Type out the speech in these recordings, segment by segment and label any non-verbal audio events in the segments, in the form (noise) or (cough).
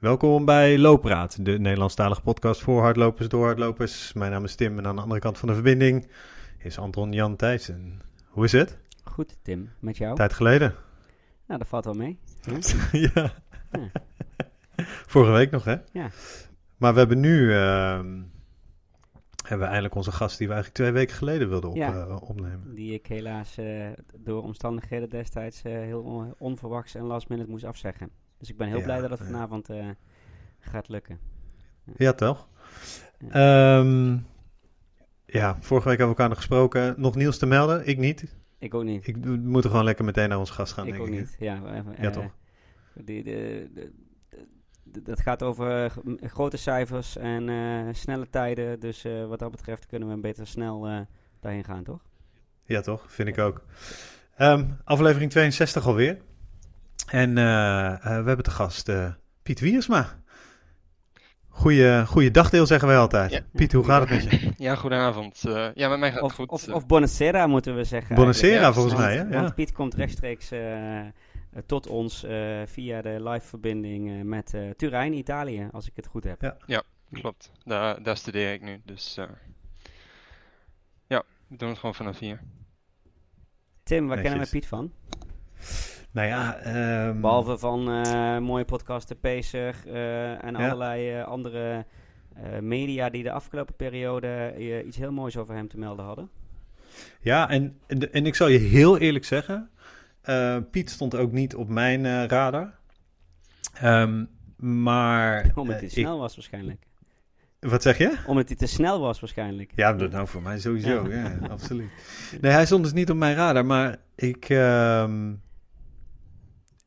Welkom bij Loopraad, de Nederlandstalige podcast voor hardlopers door hardlopers. Mijn naam is Tim en aan de andere kant van de verbinding is Anton Jan Thijssen. Hoe is het? Goed, Tim. Met jou? Tijd geleden. Nou, dat valt wel mee. (laughs) ja. Vorige week nog, hè? Ja. Maar we hebben nu ehm, hebben we eindelijk onze gast die we eigenlijk twee weken geleden wilden op, Ja. eh, opnemen. Die ik helaas eh, door omstandigheden destijds eh, heel on- onverwachts en last minute moest afzeggen. Dus ik ben heel Ja, blij dat het ja. vanavond eh, gaat lukken. Ja, toch? Ehm, ja, vorige week hebben we elkaar nog gesproken. Nog nieuws te melden? Ik niet. Ik ook niet. Ik, we moeten gewoon lekker meteen naar onze gast gaan, ik denk ook ik. niet. Ja, Ja, eh, toch? Die, de, de- de- dat gaat over eh, grote cijfers en snelle tijden. Dus wat dat betreft kunnen we beter snel daarheen gaan, toch? Ja, toch? Vind ik ook. Ehm, aflevering 62 alweer. En eh, eh, we hebben te gast eh, Piet Wiersma. Goeie, goeie dagdeel zeggen wij altijd. Ja. Piet, hoe gaat het met je? (laughs) Ja, goedenavond. Eh, ja, met mij gaat het Of, goed. of, of Buonasera moeten we zeggen. Hè? volgens mij, Want- hè? Ja. Want Piet komt rechtstreeks tot ons eh, via de live-verbinding eh, met eh, Turijn, Italië, als ik het goed heb. Ja. Klopt, daar, daar studeer ik nu. Dus eh, ja, we doen het gewoon vanaf hier. Tim, waar kennen we. Piet van? Nou ja, ehm, Behalve van eh, mooie podcasten Pacer eh, en Ja. allerlei eh, andere media die de afgelopen periode iets heel moois over hem te melden hadden. Ja, en, en, en ik zal je heel eerlijk zeggen, Piet stond ook niet op mijn radar. Ehm, maar... (laughs) Omdat hij te snel was waarschijnlijk. wat zeg je? Omdat hij te snel was waarschijnlijk. Ja, dat nou voor mij sowieso. Ja. Ja, absoluut. Nee, hij stond dus niet op mijn radar, maar ik, ehm,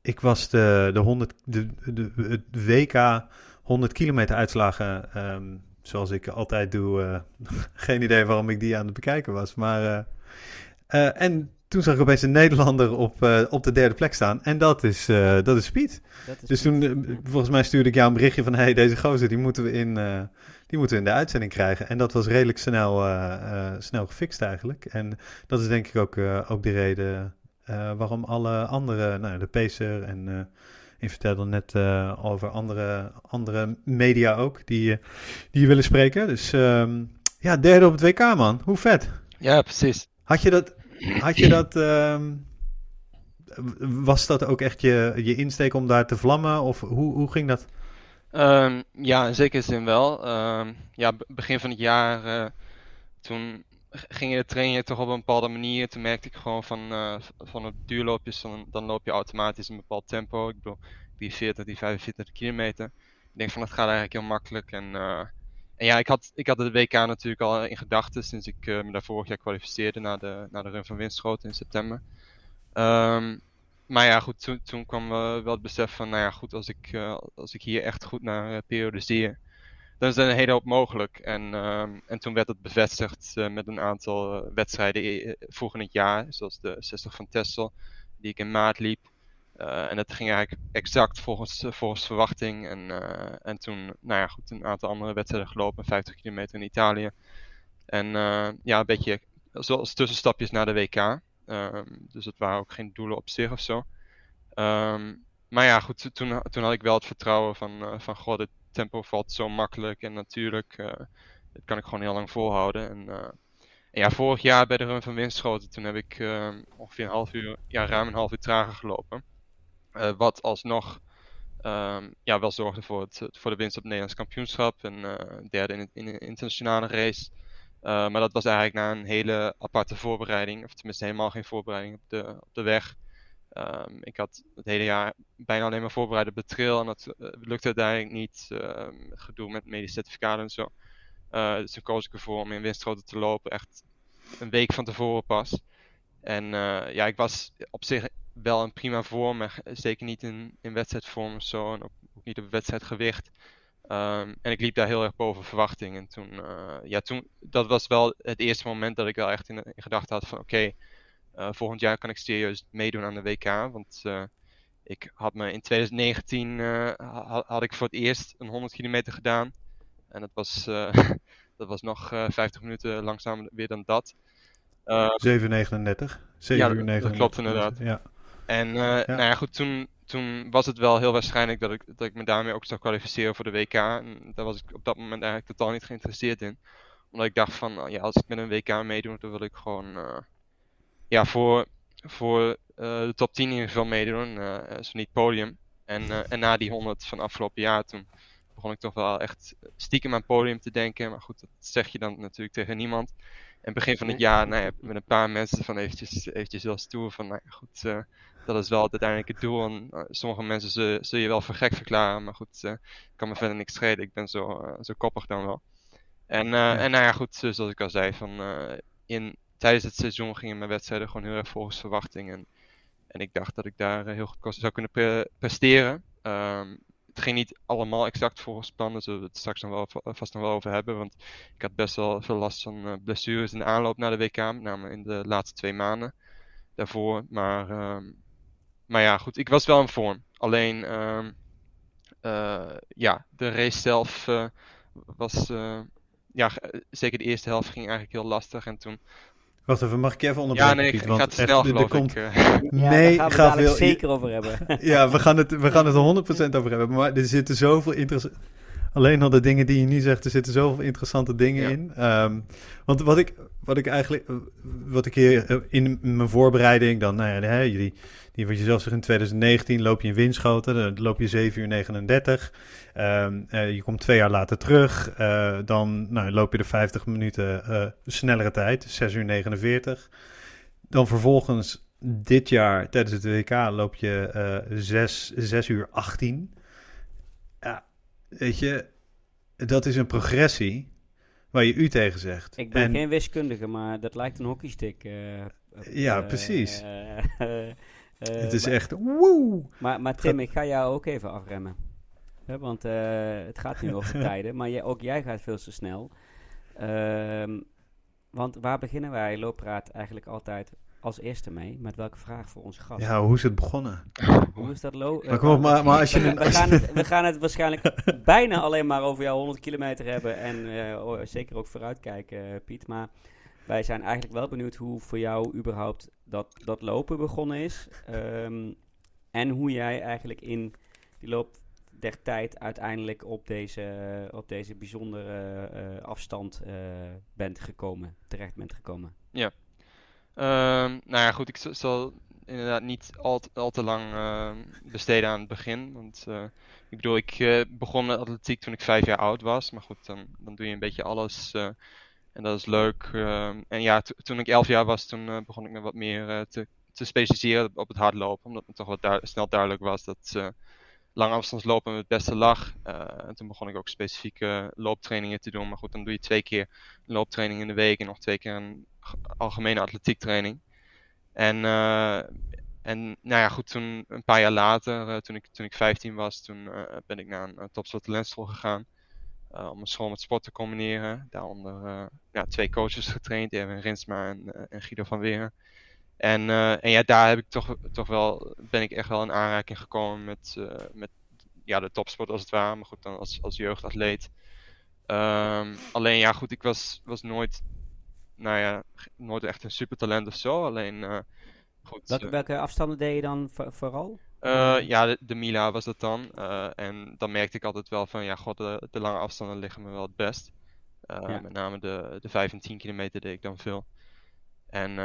ik was de, de, 100, de, de, het WK 100 kilometer uitslagen, ehm, zoals ik altijd doe. eh, (laughs) geen idee waarom ik die aan het bekijken was, maar... eh, eh, en toen zag ik opeens een Nederlander op, op de derde plek staan. En dat is, dat is Piet. Dat is Dus Piet. toen, volgens mij stuurde ik jou een berichtje van... hey, deze gozer, die moeten we in, die moeten we in de uitzending krijgen. En dat was redelijk snel, snel gefixt eigenlijk. En dat is denk ik ook, ook de reden waarom alle andere... Nou, de Pacer en... eh je vertelde net eh, over andere, andere media ook, die, eh, die willen spreken. Dus ehm, ja, derde op het WK, man. Hoe vet. Ja, precies. Had je dat... Had je dat ehm, was dat ook echt je, je insteek om daar te vlammen? Of hoe, hoe ging dat? Ehm, ja, in zekere zin wel. Ja, be- begin van het jaar, eh, toen g- gingen de trainingen toch op een bepaalde manier. Toen merkte ik gewoon van, v- van op duurloopjes, dan, dan loop je automatisch een bepaald tempo. Ik bedoel, die 40, die 45 kilometer. Ik denk van, dat gaat eigenlijk heel makkelijk. En, eh, en ja, ik had, ik had de WK natuurlijk al in gedachten sinds ik eh, me daar vorig jaar kwalificeerde naar de, naar de run van Winschoten in september. Ehm, maar ja, goed, toen, toen kwam wel het besef van, nou ja, goed, als ik, als ik hier echt goed naar uh, periodiseer, dan is een hele hoop mogelijk. En, ehm, en toen werd het bevestigd eh, met een aantal eh, wedstrijden vroeg in het jaar, zoals de 60 van Texel, die ik in maart liep. Eh, en dat ging eigenlijk exact volgens, volgens verwachting. En, en toen, nou ja, goed, een aantal andere wedstrijden gelopen, 50 kilometer in Italië. En ja, een beetje zoals tussenstapjes naar de WK. Ehm, dus het waren ook geen doelen op zich of zo. Ehm, maar ja, goed, toen, toen had ik wel het vertrouwen van, van goh, dit tempo valt zo makkelijk en natuurlijk. eh dit kan ik gewoon heel lang volhouden. En, eh, en ja, vorig jaar bij de run van Winschoten, toen heb ik ehm, ongeveer een half uur, ja, ruim een half uur trager gelopen. Eh, wat alsnog ehm, ja, wel zorgde voor, het, voor de winst op het Nederlands kampioenschap. En eh, derde in, een internationale race. Maar dat was eigenlijk na een hele aparte voorbereiding, of tenminste helemaal geen voorbereiding op de, op de weg. Um, ik had het hele jaar bijna alleen maar voorbereid op en dat uh, lukte uiteindelijk niet. Uh, gedoe met medisch certificaten en zo. Uh, dus toen koos ik ervoor om in Winstroten te lopen, echt een week van tevoren pas. En uh, ja, ik was op zich wel een prima vorm, maar zeker niet in, in wedstrijdvorm of zo. En ook, niet op wedstrijdgewicht. Um, en ik liep daar heel erg boven verwachting. En toen, ja, toen, dat was wel het eerste moment dat ik wel echt in, in gedachten had van oké, volgend jaar kan ik serieus meedoen aan de WK. Want uh, ik had me in 2019 had, had, ik voor het eerst een 100 kilometer gedaan. En dat was, (laughs) dat was nog 50 minuten langzamer weer dan dat. Uh, 7,39. 7 ja, uur 39. dat klopt inderdaad. Ja. En ja. nou ja, goed, toen, toen was het wel heel waarschijnlijk dat ik, dat ik me daarmee ook zou kwalificeren voor de WK. En daar was ik op dat moment eigenlijk totaal niet geïnteresseerd in. Omdat ik dacht van, ja, als ik met een WK meedoe, dan wil ik gewoon ja, voor, voor de top 10 in ieder geval meedoen. zo niet podium. En, en na die 100 van afgelopen jaar toen begon ik toch wel echt stiekem aan podium te denken. Maar goed, dat zeg je dan natuurlijk tegen niemand. En begin van het jaar, nou ja, met een paar mensen van eventjes, eventjes heel stoer van, nou ja, goed, uh, dat is wel het uiteindelijke doel. En uh, sommige mensen zul, je wel voor gek verklaren, maar goed, uh, kan me verder niks schelen. Ik ben zo, zo koppig dan wel. En, ja. en nou ja, goed, zoals ik al zei, van, in, tijdens het seizoen gingen mijn wedstrijden gewoon heel erg volgens verwachting. En, en ik dacht dat ik daar heel goed zou kunnen pre presteren. Um, het ging niet allemaal exact volgens plan, zullen we het straks nog wel, vast nog wel over hebben. Want ik had best wel veel last van uh, blessures in de aanloop naar de WK, met name in de laatste twee maanden daarvoor. Maar, um, maar ja, goed, ik was wel in vorm. Alleen, uh, ja, de race zelf was, ja, zeker de eerste helft ging eigenlijk heel lastig. En toen Wacht even, mag ik je even onderbreken? Ja, nee, Piet, ik, ga het snel geloof komt... ik. Ja, nee, daar gaan we ga het veel... zeker over hebben. ja, we gaan, het, we gaan het (laughs) 100% over hebben. Maar er zitten zoveel interessante... Alleen al de dingen die je nu zegt, er zitten zoveel interessante dingen Ja. in. Um, want wat ik, wat ik eigenlijk... Wat ik hier in mijn voorbereiding dan... Nou ja, hè, jullie, die wat je zelf zegt in 2019 loop je in Winschoten. Dan loop je 7 uur 39. Um, uh, je komt twee jaar later terug. Uh, dan nou, loop je de 50 minuten uh, snellere tijd. 6 uur 49. Dan vervolgens dit jaar tijdens het WK loop je uh, 6, 6 uur 18. Weet je, dat is een progressie waar je u tegen zegt. Ik ben en, geen wiskundige, maar dat lijkt een hockeystick. Uh, ja, uh, precies. Uh, (laughs) het is maar, echt woe. Maar, maar Tim, ik ga jou ook even afremmen. Want het gaat nu (laughs) over tijden, maar jij, ook jij gaat veel te snel. Ehm, want waar beginnen wij, Loopraad, eigenlijk altijd als eerste mee? Met welke vraag voor onze gast? Ja, hoe is het begonnen? Hoe is dat lo maar, kom op, maar, maar als je... we, we, gaan het, we gaan het waarschijnlijk (laughs) bijna alleen maar over jouw 100 kilometer hebben. En uh, zeker ook vooruitkijken, Piet. Maar wij zijn eigenlijk wel benieuwd hoe voor jou überhaupt dat, dat lopen begonnen is. Um, en hoe jij eigenlijk in die loop der tijd uiteindelijk op deze, op deze bijzondere uh, afstand uh, bent gekomen, terecht bent gekomen. Ja. Um, nou ja, goed, ik zal inderdaad niet al te, lang uh, besteden aan het begin. Want uh, ik bedoel, ik uh, begon met atletiek toen ik vijf jaar oud was. Maar goed, dan, dan doe je een beetje alles. en dat is leuk. Ehm, en ja, toen ik elf jaar was, toen begon ik me wat meer te, te specialiseren op het hardlopen. Omdat me toch wat snel duidelijk was dat lange afstandslopen het beste lag. en toen begon ik ook specifieke looptrainingen te doen. Maar goed, dan doe je twee keer een looptraining in de week en nog twee keer een algemene atletiektraining. En, uh, en nou ja, goed, toen een paar jaar later, uh, toen, ik, toen ik 15 was, toen uh, ben ik naar een topsport talentschool gegaan. om een school met sport te combineren. Daaronder ja, twee coaches getraind, Erwin Rinsma en, en Guido van Weer. En, en ja, daar heb ik toch, toch wel, ben ik echt wel in aanraking gekomen met, met ja, de topsport als het ware. Maar goed, dan als, als jeugdatleet. Um, alleen ja, goed, ik was, was nooit nou ja, nooit echt een supertalent of zo. Alleen, uh, goed. Welke, welke, afstanden deed je dan vooral? Uh, ja, de, de, Mila was dat dan. En dan merkte ik altijd wel van, ja, god, de, de lange afstanden liggen me wel het best. Ja. Met name de, de 5 en 10 kilometer deed ik dan veel. En,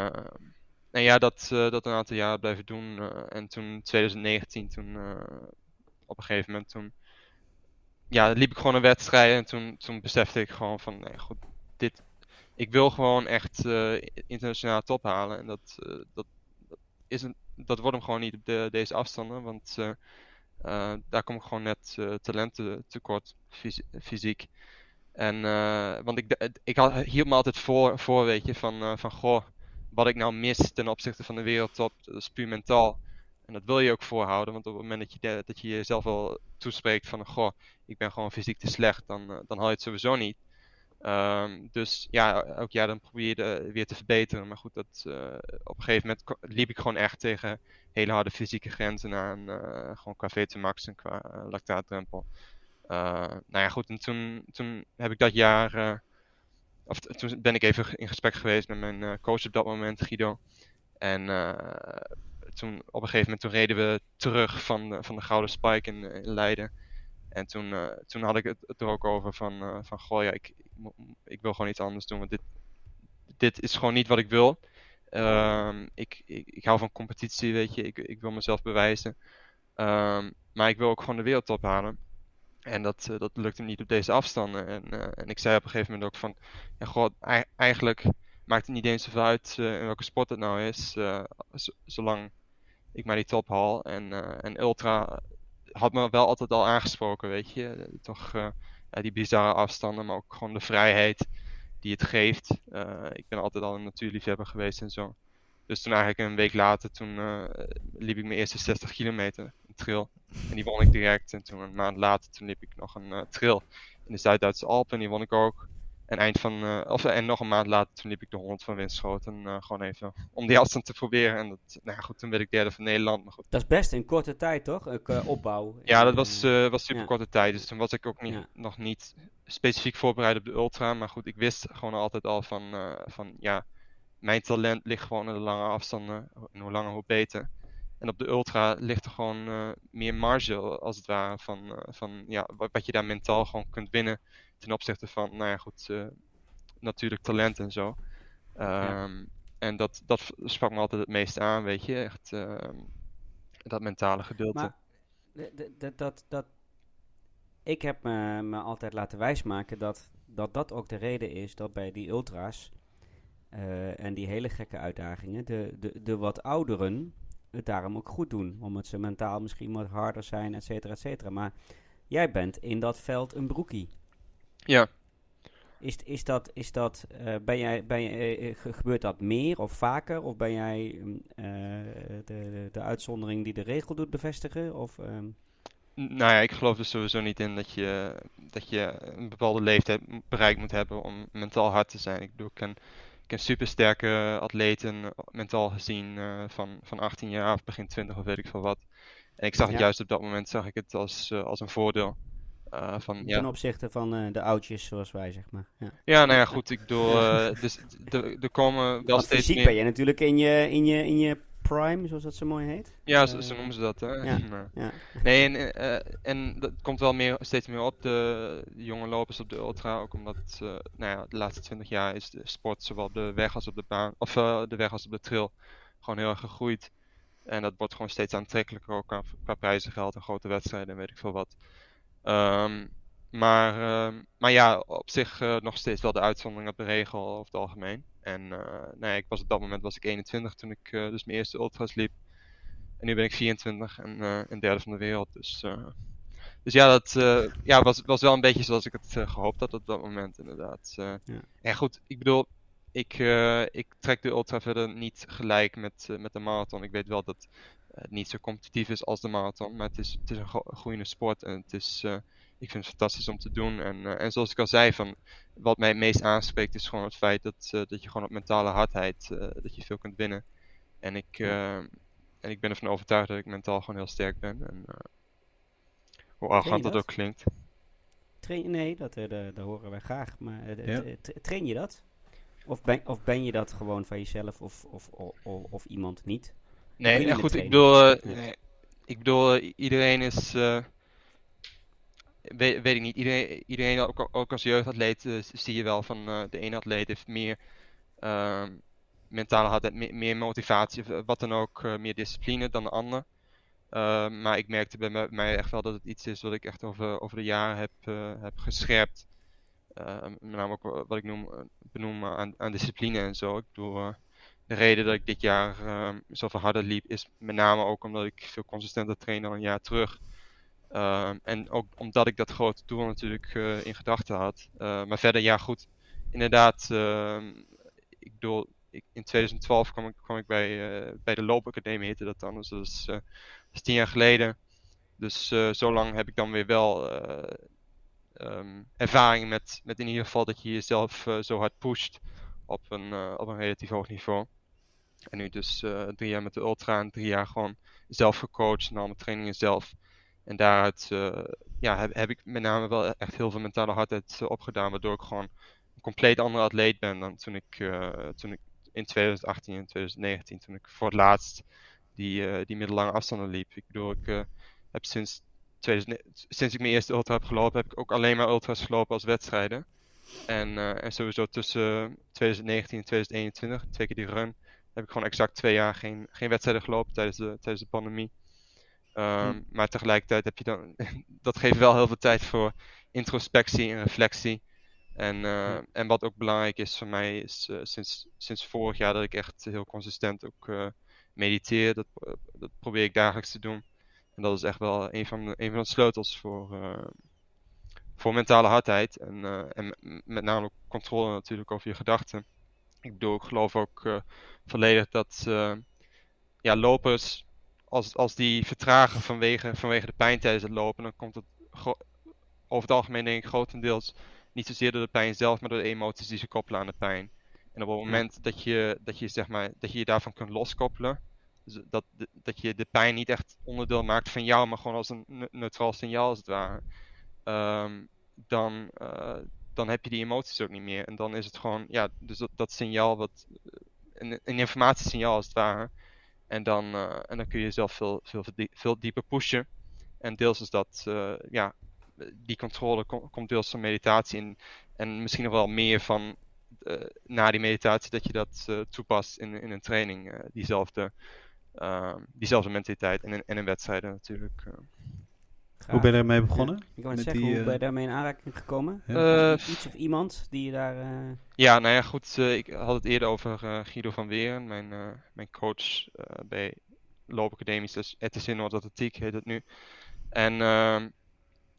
en ja, dat, dat een aantal jaren blijven doen. en toen 2019, toen op een gegeven moment, toen ja, liep ik gewoon een wedstrijd. En toen, toen besefte ik gewoon van, nee, goed, dit, ik wil gewoon echt uh, internationaal top halen. En dat, uh, dat, dat, is een, dat wordt hem gewoon niet op de, deze afstanden. Want uh, daar kom ik gewoon net talenten tekort, fys fysiek. En, want ik, ik had, hield me altijd voor, voor weet je, van, van goh, wat ik nou mis ten opzichte van de wereldtop, dat is puur mentaal. En dat wil je ook voorhouden, want op het moment dat je, dat je jezelf wel toespreekt van, goh, ik ben gewoon fysiek te slecht, dan, dan haal je het sowieso niet. Um, dus ja, elk jaar dan probeer je weer te verbeteren. Maar goed, dat, uh, op een gegeven moment liep ik gewoon echt tegen hele harde fysieke grenzen aan. Uh, gewoon qua VT-max en qua uh, lactaatdrempel. nou ja, goed, en toen, toen heb ik dat jaar. of toen ben ik even in gesprek geweest met mijn coach op dat moment, Guido. En toen op een gegeven moment toen reden we terug van, de, van de Gouden Spike in, Leiden. En toen, toen had ik het, er ook over van, van goh ik, ik, wil gewoon iets anders doen. Want dit, dit is gewoon niet wat ik wil. Ehm, ik, ik, hou van competitie, weet je. Ik, ik wil mezelf bewijzen. Ehm, maar ik wil ook gewoon de wereldtop halen. En dat, uh, dat lukte niet op deze afstanden. En, uh, en ik zei op een gegeven moment ook van... Ja, god, eigenlijk maakt het niet eens zoveel uit uh, in welke sport het nou is. zolang ik maar die top haal. En, en Ultra had me wel altijd al aangesproken, weet je. Toch die bizarre afstanden, maar ook gewoon de vrijheid die het geeft. ik ben altijd al een natuurliefhebber geweest en zo. Dus toen eigenlijk een week later, toen liep ik mijn eerste 60 kilometer trail. En die won ik direct. En toen een maand later toen liep ik nog een uh, trail in de Zuid-Duitse Alpen. En die won ik ook. En, eind van, uh, of, en nog een maand later toen liep ik de 100 van Winschoten. Uh, gewoon even om die afstand te proberen. En dat, nou ja, goed, toen werd ik derde van Nederland. Maar goed. Dat is best in korte tijd toch? Ook, opbouw. Ja, dat was, was super korte tijd. Dus toen was ik ook niet, ja. nog niet specifiek voorbereid op de ultra. Maar goed, ik wist gewoon altijd al van, van ja, mijn talent ligt gewoon in de lange afstanden. En hoe langer hoe beter. En op de ultra ligt er gewoon meer marge, als het ware, van, van ja, wat, wat, je daar mentaal gewoon kunt winnen ten opzichte van, nou ja, goed, uh, natuurlijk talent en zo. Um, ja. En dat, dat sprak me altijd het meest aan, weet je, echt ehm, dat mentale gedeelte. Maar dat, dat, dat, ik heb me, me altijd laten wijsmaken dat, dat dat ook de reden is dat bij die ultra's en die hele gekke uitdagingen, de, de, de wat ouderen het daarom ook goed doen. Omdat ze mentaal misschien wat harder zijn, et cetera, et cetera. Maar jij bent in dat veld een broekie. Ja. Is, is dat, is dat uh, ben jij, ben je, uh, gebeurt dat meer of vaker? Of ben jij uh, de, de, de, uitzondering die de regel doet bevestigen? Of, um... Nou ja, ik geloof er sowieso niet in dat je, dat je een bepaalde leeftijd bereikt moet hebben om mentaal hard te zijn. Ik bedoel, ik ken ken supersterke atleten, mentaal gezien, van, van 18 jaar of begin 20 of weet ik veel wat. En ik zag ja. het juist op dat moment zag ik het als, als een voordeel. Uh, van, Ten opzichte van de oudjes zoals wij, zeg maar. Ja, ja nou ja, goed, ik bedoel, dus er komen wel steeds fysiek meer... ben je natuurlijk in je, in je, in je prime, zoals dat zo mooi heet. Ja, zo, zo noemen ze dat. Hè? Ja, (laughs) ja. Nee, en, en dat komt wel meer, steeds meer op, de, jonge lopers op de ultra. Ook omdat nou ja, de laatste 20 jaar is de sport zowel op de weg als op de baan, of de weg als op de trail, gewoon heel erg gegroeid. En dat wordt gewoon steeds aantrekkelijker ook qua, qua prijzengeld en grote wedstrijden en weet ik veel wat. Um, maar, uh, maar ja, op zich uh, nog steeds wel de uitzondering op de regel over het algemeen. En uh, nou ja, ik was op dat moment was ik 21 toen ik dus mijn eerste ultras liep. En nu ben ik 24 en een derde van de wereld. Dus, dus ja, dat ja, was, was wel een beetje zoals ik het gehoopt had op dat moment inderdaad. Ja. En goed, ik bedoel, ik, ik trek de ultra verder niet gelijk met, met de marathon. Ik weet wel dat niet zo competitief is als de marathon. Maar het is, het is een groeiende sport en het is ik vind het fantastisch om te doen. En, uh, en zoals ik al zei, van, wat mij het meest aanspreekt is gewoon het feit dat, uh, dat je gewoon op mentale hardheid, uh, dat je veel kunt winnen. En ik, en ik ben ervan overtuigd dat ik mentaal gewoon heel sterk ben. En, hoe arrogant dat? dat? ook klinkt. Train, nee, dat, dat horen wij graag. Maar ja. train je dat? Of ben, of ben je dat gewoon van jezelf of, of, of, of iemand niet? Nee, nou goed, ik bedoel, nee, ik bedoel, iedereen is weet, weet ik niet. Iedereen, iedereen ook, ook als jeugdatleet zie je wel van de ene atleet heeft meer uh, mentale hardheid, meer, meer, motivatie, wat dan ook, meer discipline dan de ander. Ehm, maar ik merkte bij mij echt wel dat het iets is wat ik echt over, over de jaren heb, heb gescherpt. Ehm, met name ook wat ik noem, benoem aan, aan discipline en zo. Ik bedoel, de reden dat ik dit jaar zoveel harder liep is met name ook omdat ik veel consistenter train dan een jaar terug. Uh, en ook omdat ik dat grote doel natuurlijk uh, in gedachten had. Uh, maar verder, ja, goed. Inderdaad, ehm, ik bedoel, ik, in 2012 kwam ik, kwam ik bij, eh, bij de loopacademie, heette dat dan. Dus dat is, tien jaar geleden. Dus zo lang heb ik dan weer wel ervaring met, met in ieder geval dat je jezelf zo hard pusht op een, op een relatief hoog niveau. En nu dus drie jaar met de ultra en drie jaar gewoon zelf gecoacht en al trainingen zelf. En daaruit uh, ja, heb, heb, ik met name wel echt heel veel mentale hardheid uh, opgedaan, waardoor ik gewoon een compleet andere atleet ben dan toen ik, toen ik in 2018 en 2019, toen ik voor het laatst die, die middellange afstanden liep. Ik bedoel, ik heb sinds, 2000, sinds ik mijn eerste ultra heb gelopen, heb ik ook alleen maar ultras gelopen als wedstrijden. En, en sowieso tussen 2019 en 2021, twee keer die run, heb ik gewoon exact twee jaar geen, geen wedstrijden gelopen tijdens de, tijdens de pandemie. Um, hm. Maar tegelijkertijd heb je dan, (laughs) dat geeft wel heel veel tijd voor introspectie en reflectie. En, uh, en wat ook belangrijk is voor mij, is uh, sinds, sinds vorig jaar dat ik echt heel consistent ook uh, mediteer. Dat, dat probeer ik dagelijks te doen. En dat is echt wel een van de, een van de sleutels voor, voor mentale hardheid. En, en met name ook controle natuurlijk over je gedachten. Ik bedoel, ik geloof ook volledig dat ja, lopers, als, als die vertragen vanwege, vanwege de pijn tijdens het lopen, dan komt het over het algemeen denk ik grotendeels niet zozeer door de pijn zelf, maar door de emoties die ze koppelen aan de pijn. En op het moment dat, je, dat, je, zeg maar, dat je je daarvan kunt loskoppelen, dus dat, dat je de pijn niet echt onderdeel maakt van jou, maar gewoon als een neutraal signaal als het ware, um, dan, uh, dan heb je die emoties ook niet meer. En dan is het gewoon, ja, dus dat, dat signaal, wat, een, een informatiesignaal als het ware. En dan, uh, en dan kun je jezelf veel, veel, veel dieper pushen. En deels is dat, uh, ja, die controle komt deels van meditatie in. En misschien nog wel meer van uh, na die meditatie dat je dat toepast in, in een training. Diezelfde, ehm, diezelfde mentaliteit en in, en in wedstrijden natuurlijk. Hoe ben je daarmee begonnen? Ja. Ik wil zeggen, die, hoe ben je daarmee in aanraking gekomen? Ja. iets of iemand die je daar... Ja, nou ja, goed. ik had het eerder over Guido van Weeren, mijn, mijn coach bij Loopacademisch, dus ETC Noord Atletiek heet het nu. En ehm,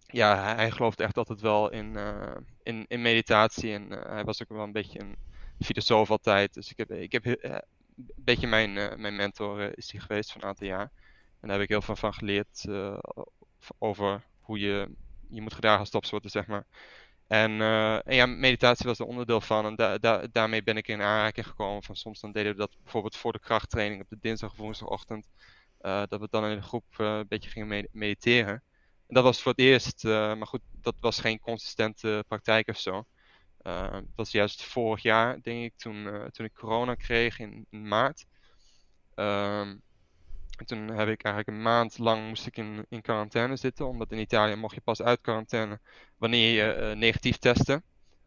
ja, hij, gelooft echt altijd wel in, uh, in, in meditatie. En uh, hij was ook wel een beetje een filosoof altijd. Dus ik heb, ik heb uh, een beetje mijn, mijn mentor is hij geweest van een aantal jaar. En daar heb ik heel veel van geleerd over hoe je je moet gedragen als topsporter, zeg maar. En, en, ja, meditatie was er onderdeel van. En da da daarmee ben ik in aanraking gekomen. Van soms dan deden we dat bijvoorbeeld voor de krachttraining op de dinsdag of woensdagochtend. dat we dan in de groep een beetje gingen mediteren dat was voor het eerst, maar goed, dat was geen consistente praktijk of zo. Dat was juist vorig jaar, denk ik, toen, toen ik corona kreeg in, maart. Um, en toen heb ik eigenlijk een maand lang moest ik in, in quarantaine zitten, omdat in Italië mocht je pas uit quarantaine wanneer je negatief testte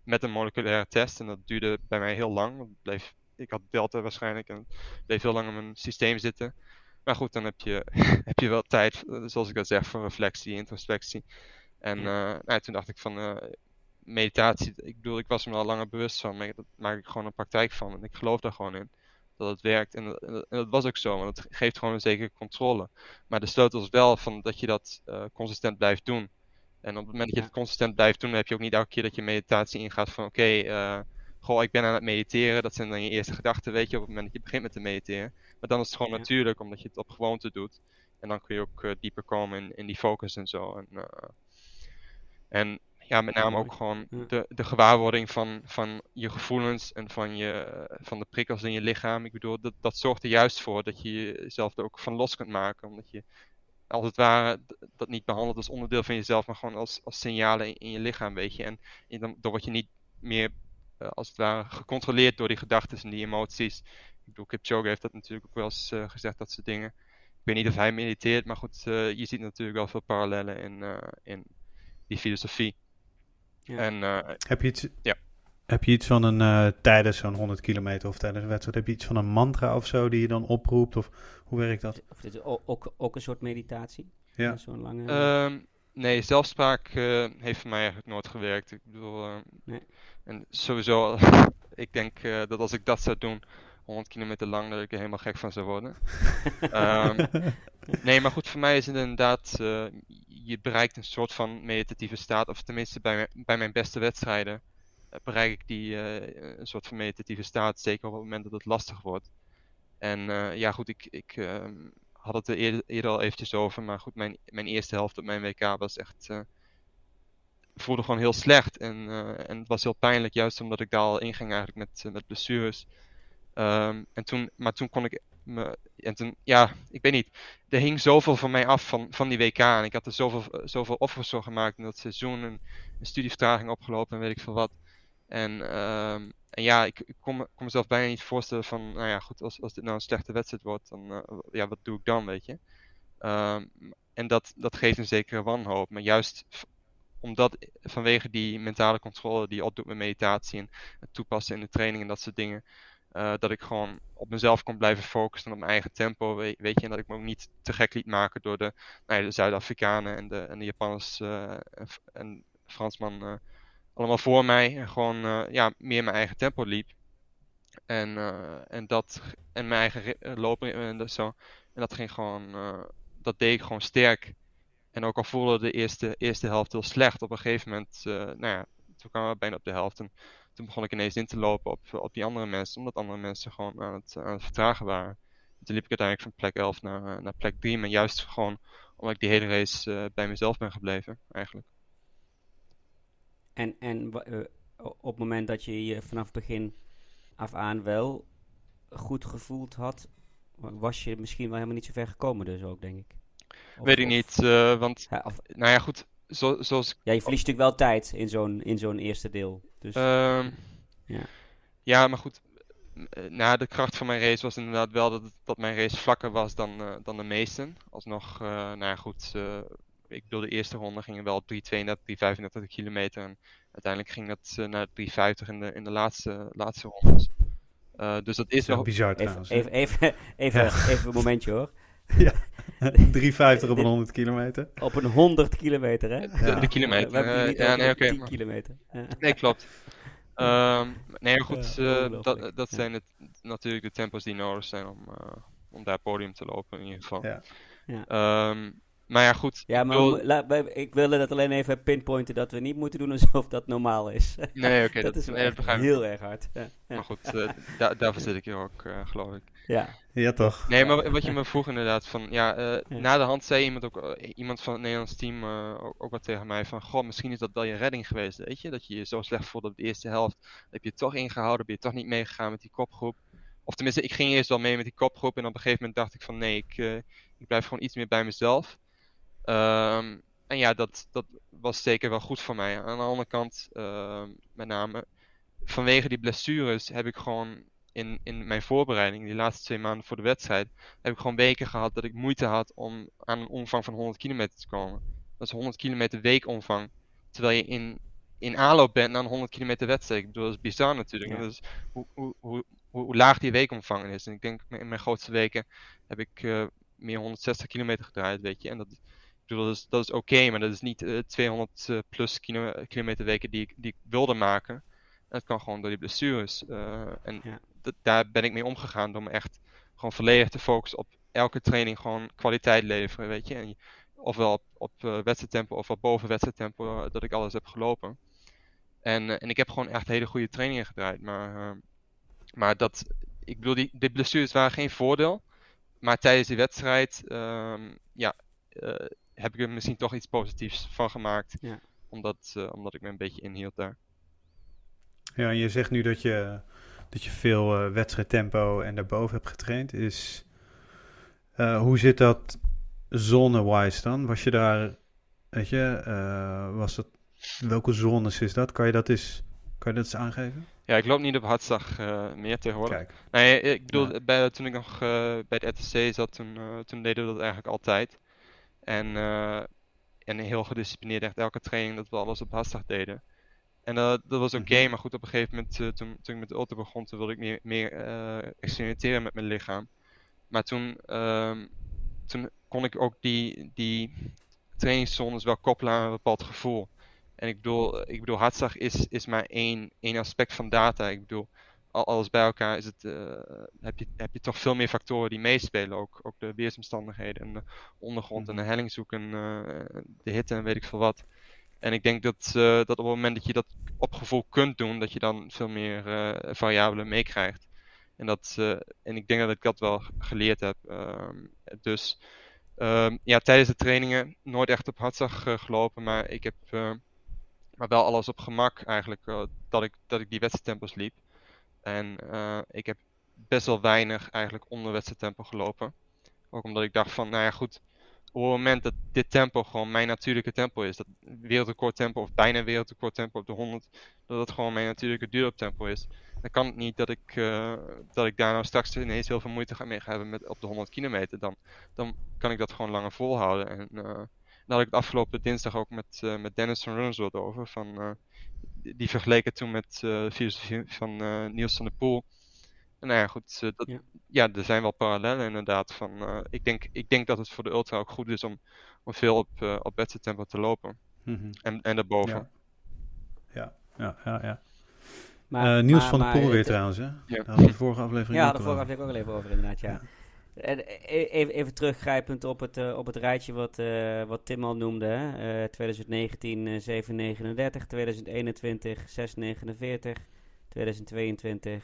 met een moleculaire test. En dat duurde bij mij heel lang. Bleef, ik had Delta waarschijnlijk en bleef heel lang in mijn systeem zitten. Maar goed, dan heb je, (laughs) heb je wel tijd, eh, zoals ik al zeg, voor reflectie, introspectie. En uh, nou, toen dacht ik van uh, meditatie, ik bedoel, ik was me al langer bewust van, maar dat maak ik gewoon een praktijk van. En ik geloof daar gewoon in dat het werkt. En, en, dat was ook zo, want het geeft gewoon een zekere controle. Maar de sleutel is wel van dat je dat uh, consistent blijft doen. En op het moment dat je het consistent blijft doen, dan heb je ook niet elke keer dat je meditatie ingaat van oké, okay, goh, ik ben aan het mediteren. Dat zijn dan je eerste gedachten, weet je, op het moment dat je begint met te mediteren. Maar dan is het gewoon natuurlijk, omdat je het op gewoonte doet. En dan kun je ook uh, dieper komen in, in die focus en zo. En, en ja, met name ook gewoon de, de gewaarwording van, van je gevoelens en van, je, van de prikkels in je lichaam. Ik bedoel, dat, dat zorgt er juist voor dat je jezelf er ook van los kunt maken. Omdat je als het ware dat niet behandelt als onderdeel van jezelf, maar gewoon als, als signalen in, in je lichaam, weet je. En, en dan, dan word je niet meer uh, als het ware gecontroleerd door die gedachten en die emoties. Ik bedoel, Kipchoge heeft dat natuurlijk ook wel eens uh, gezegd, dat soort dingen. Ik weet niet of hij mediteert, maar goed, uh, je ziet natuurlijk wel veel parallellen in, in die filosofie. Ja. En, heb, je iets, ja. heb je iets van een, tijdens zo'n 100 kilometer of tijdens een wedstrijd, heb je iets van een mantra of zo die je dan oproept? Of hoe werkt dat? Of dit is ook, ook een soort meditatie? Ja. Zo'n lange... Um, nee, zelfspraak heeft voor mij eigenlijk nooit gewerkt. Ik bedoel, nee. En sowieso, (laughs) ik denk uh, dat als ik dat zou doen, 100 kilometer lang, dat ik er helemaal gek van zou worden. um, (laughs) nee, maar goed, voor mij is het inderdaad, uh, je bereikt een soort van meditatieve staat, of tenminste bij, mijn, bij mijn beste wedstrijden uh, bereik ik die een soort van meditatieve staat, zeker op het moment dat het lastig wordt. En ja, goed, ik, ik ehm, had het er eerder, eerder, al eventjes over, maar goed, mijn, mijn eerste helft op mijn WK was echt voelde gewoon heel slecht. En, uh, en het was heel pijnlijk, juist omdat ik daar al inging eigenlijk met, uh, met blessures. Um, en toen, maar toen kon ik me, en toen, ja, ik weet niet. Er hing zoveel van mij af van, van die WK. En ik had er zoveel, zoveel offers voor gemaakt in dat seizoen. En een studievertraging opgelopen en weet ik veel wat. En, ehm, en ja, ik, ik kon, kon mezelf bijna niet voorstellen van, nou ja, goed, als, als dit nou een slechte wedstrijd wordt, dan, eh, ja, wat doe ik dan, weet je? Ehm, en dat, dat geeft een zekere wanhoop. Maar juist omdat vanwege die mentale controle die je opdoet met meditatie en het toepassen in de training en dat soort dingen, eh, dat ik gewoon op mezelf kon blijven focussen en op mijn eigen tempo, weet, je, en dat ik me ook niet te gek liet maken door de, nou ja, de Zuid-Afrikanen en de, en de Japanners eh, en, Fransman eh, allemaal voor mij en gewoon ja, meer mijn eigen tempo liep. En, en dat en mijn eigen lopen en dat zo. En dat ging gewoon, dat deed ik gewoon sterk. En ook al voelde de eerste, eerste helft heel slecht, op een gegeven moment, nou ja, toen kwamen we bijna op de helft. En toen begon ik ineens in te lopen op, op die andere mensen, omdat andere mensen gewoon aan het, aan het vertragen waren. En toen liep ik uiteindelijk van plek 11 naar, eh, naar plek 3, maar juist gewoon omdat ik die hele race eh, bij mezelf ben gebleven, eigenlijk. En, en eh, op het moment dat je je vanaf het begin af aan wel goed gevoeld had, wa- was je misschien wel helemaal niet zo ver gekomen dus ook, denk ik. Of- Weet ik of- niet, want, Ja, of- nou ja, goed, zo, zoals ja, je verliest natuurlijk wel tijd in zo'n, in zo'n eerste deel. Dus Ehm, Ja. ja, maar goed. eh, Na de kracht van mijn race was inderdaad wel dat, dat mijn race vlakker was dan, eh, dan de meesten. Alsnog, eh nou ja, goed. eh, ik bedoel, de eerste ronde gingen wel op 3,32, 3,35 kilometer. En uiteindelijk ging dat eh, naar 3,50 in de, in de laatste, laatste rondes. Eh, dus dat is is wel bizar even, trouwens. even, even, (laughs) even, Ja. even een momentje hoor. 3,50 (laughs) op een 100 kilometer. Op een 100 kilometer, hè? De, Ja. de kilometer. Eh, ja, over nee, oké. 10 maar- kilometer. Ja. Nee, klopt. Ehm, nee, maar goed, Ja, eh, dat, dat Ja. zijn het, natuurlijk de tempos die nodig zijn om, eh, om daar podium te lopen in ieder geval. Ja. Ja. Ehm, maar ja, goed. Ja, ik maar bedoel- la- ik wilde dat alleen even pinpointen dat we niet moeten doen alsof dat normaal is. Nee, oké, (laughs) dat, dat- is nee, dat heel erg hard. Ja. Ja. Maar goed, da- daarvoor zit ik hier ook, eh, geloof ik. Ja. Ja, toch? Nee, maar wat je me vroeg inderdaad, van ja, eh, Ja. na de hand zei iemand ook, eh, iemand van het Nederlands team eh, ook, ook wat tegen mij van, goh, misschien is dat wel je redding geweest, weet je? Dat je je zo slecht voelde op de eerste helft. Heb je het toch ingehouden, ben je toch niet meegegaan met die kopgroep? Of tenminste, ik ging eerst wel mee met die kopgroep en op een gegeven moment dacht ik van, nee, ik, eh, ik blijf gewoon iets meer bij mezelf. Ehm, en ja, dat, dat was zeker wel goed voor mij. Aan de andere kant, ehm, met name vanwege die blessures heb ik gewoon in, in mijn voorbereiding, die laatste twee maanden voor de wedstrijd, heb ik gewoon weken gehad dat ik moeite had om aan een omvang van 100 kilometer te komen. Dat is 100 kilometer weekomvang. Terwijl je in, in aanloop bent naar een 100 kilometer wedstrijd. Ik bedoel, dat is bizar natuurlijk. Ja. Dat is hoe, hoe, hoe, laag die weekomvang is. En ik denk in mijn grootste weken heb ik eh, meer 160 kilometer gedraaid, weet je. En dat, ik bedoel, dat is, dat is oké, maar dat is niet eh, 200 eh, plus kilo, kilometer weken die ik, die ik wilde maken. En dat kan gewoon door die blessures. eh, en Ja. Dat- daar ben ik mee omgegaan door me echt gewoon volledig te focussen op elke training gewoon kwaliteit leveren, weet je. En ofwel op, op eh, wedstrijdtempo of op boven wedstrijdtempo, eh, dat ik alles heb gelopen. En, eh, en ik heb gewoon echt hele goede trainingen gedraaid. Maar, eh, maar dat, ik bedoel, die, die blessures waren geen voordeel. Maar tijdens die wedstrijd, ehm, ja, eh, heb ik er misschien toch iets positiefs van gemaakt. Ja. Omdat, eh, omdat ik me een beetje inhield daar. Ja, en je zegt nu dat je, dat je veel eh wedstrijdtempo en daarboven hebt getraind. Is, eh, hoe zit dat zone-wise dan? Was je daar, weet je, eh, was dat, welke zones is dat? Kan je dat eens, kan je dat eens aangeven? Ja, ik loop niet op hartslag meer tegenwoordig. Kijk, Nee, ik bedoel, Ja. bij, toen ik nog bij het RTC zat, toen, toen deden we dat eigenlijk altijd. En, en heel gedisciplineerd, echt elke training dat we alles op hartslag deden. En dat was oké, Mhm. maar goed, op een gegeven moment, eh, toen, toen ik met de auto begon, toen wilde ik meer, meer eh, experimenteren met mijn lichaam. Maar toen, ehm, toen kon ik ook die, die trainingszones wel koppelen aan een bepaald gevoel. En ik bedoel, ik bedoel hartslag is, is maar één, één aspect van data. Ik bedoel, al- alles bij elkaar is het, eh, heb, je, heb je toch veel meer factoren die meespelen. Ook, ook de weersomstandigheden en de ondergrond en de hellingzoek en eh, de hitte en weet ik veel wat. En ik denk dat, eh, dat op het moment dat je dat op gevoel kunt doen, dat je dan veel meer eh, variabelen meekrijgt. En, dat, eh, en ik denk dat ik dat wel geleerd heb. Ehm, dus ehm, ja, tijdens de trainingen nooit echt op hartslag gelopen, maar ik heb maar wel alles op gemak eigenlijk, dat, ik, dat ik die wedstrijdtempos liep. En ik heb best wel weinig eigenlijk onder wedstrijdtempo gelopen. Ook omdat ik dacht van, nou ja goed, op het moment dat dit tempo gewoon mijn natuurlijke tempo is, dat wereldrecord tempo of bijna wereldrecord tempo op de 100, dat dat gewoon mijn natuurlijke duurlooptempo is, dan kan het niet dat ik, uh, dat ik daar nou straks ineens heel veel moeite ga mee gaan hebben met, op de 100 kilometer. Dan, dan kan ik dat gewoon langer volhouden. En uh, daar had ik het afgelopen dinsdag ook met, uh, met Dennis van Runswoord over. Van, die vergeleken toen met filosofie van Niels van der Poel. Nou ja, goed, dat, ja. ja. er zijn wel parallellen inderdaad. Van, ik, denk, ik denk dat het voor de ultra ook goed is om, om veel op, op tempo te lopen. Mm -hmm. En, en daarboven. Ja, ja, ja, ja. ja. Maar, uh, Niels maar, van de Poel weer trouwens, hè? Ja. Daar de vorige aflevering Ja, de vorige aflevering ook al even over, inderdaad, ja. En e-, even, even teruggrijpend op het, uh, op het rijtje wat, uh, wat Tim al noemde. Hè? 2019 uh, 739, 2021 649, 2022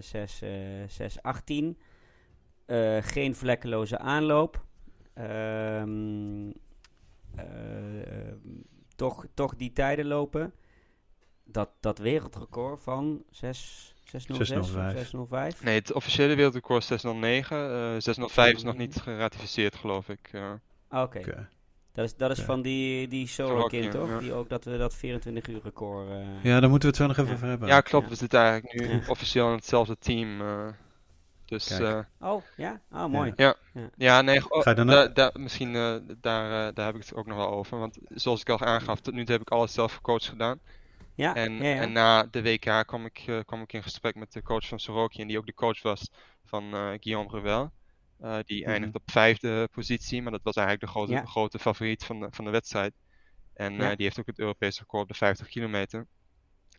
6, 618. geen vlekkeloze aanloop. Um, toch, toch die tijden lopen dat, dat wereldrecord van 6, 606 605. 605? Nee, het officiële wereldrecord is 609. Uh, 605 is nog niet geratificeerd, geloof ik. Uh. Oké. Okay. Okay. Dat is, dat is ja. van die, die Sorokin, toch? Ja. Die ook dat we dat 24 uur record... Uh... Ja, daar moeten we het zo nog even over hebben. Ja, klopt. We zitten eigenlijk nu (laughs) officieel in hetzelfde team. Uh, dus, oh, ja? Oh, mooi. Ja, ja. nee, oh, Ga je dan da, da, misschien daar, daar heb ik het ook nog wel over. Want zoals ik al aangaf, tot nu toe heb ik alles zelf gecoacht gedaan. Ja, en, ja, ja. en na de WK kwam ik, uh, kwam ik in gesprek met de coach van Soroki en die ook de coach was van uh, Guillaume Ruel. Uh, die mm -hmm. eindigt op vijfde positie, maar dat was eigenlijk de grote, grote favoriet van de, van de wedstrijd. En die heeft ook het Europese record op de 50 kilometer.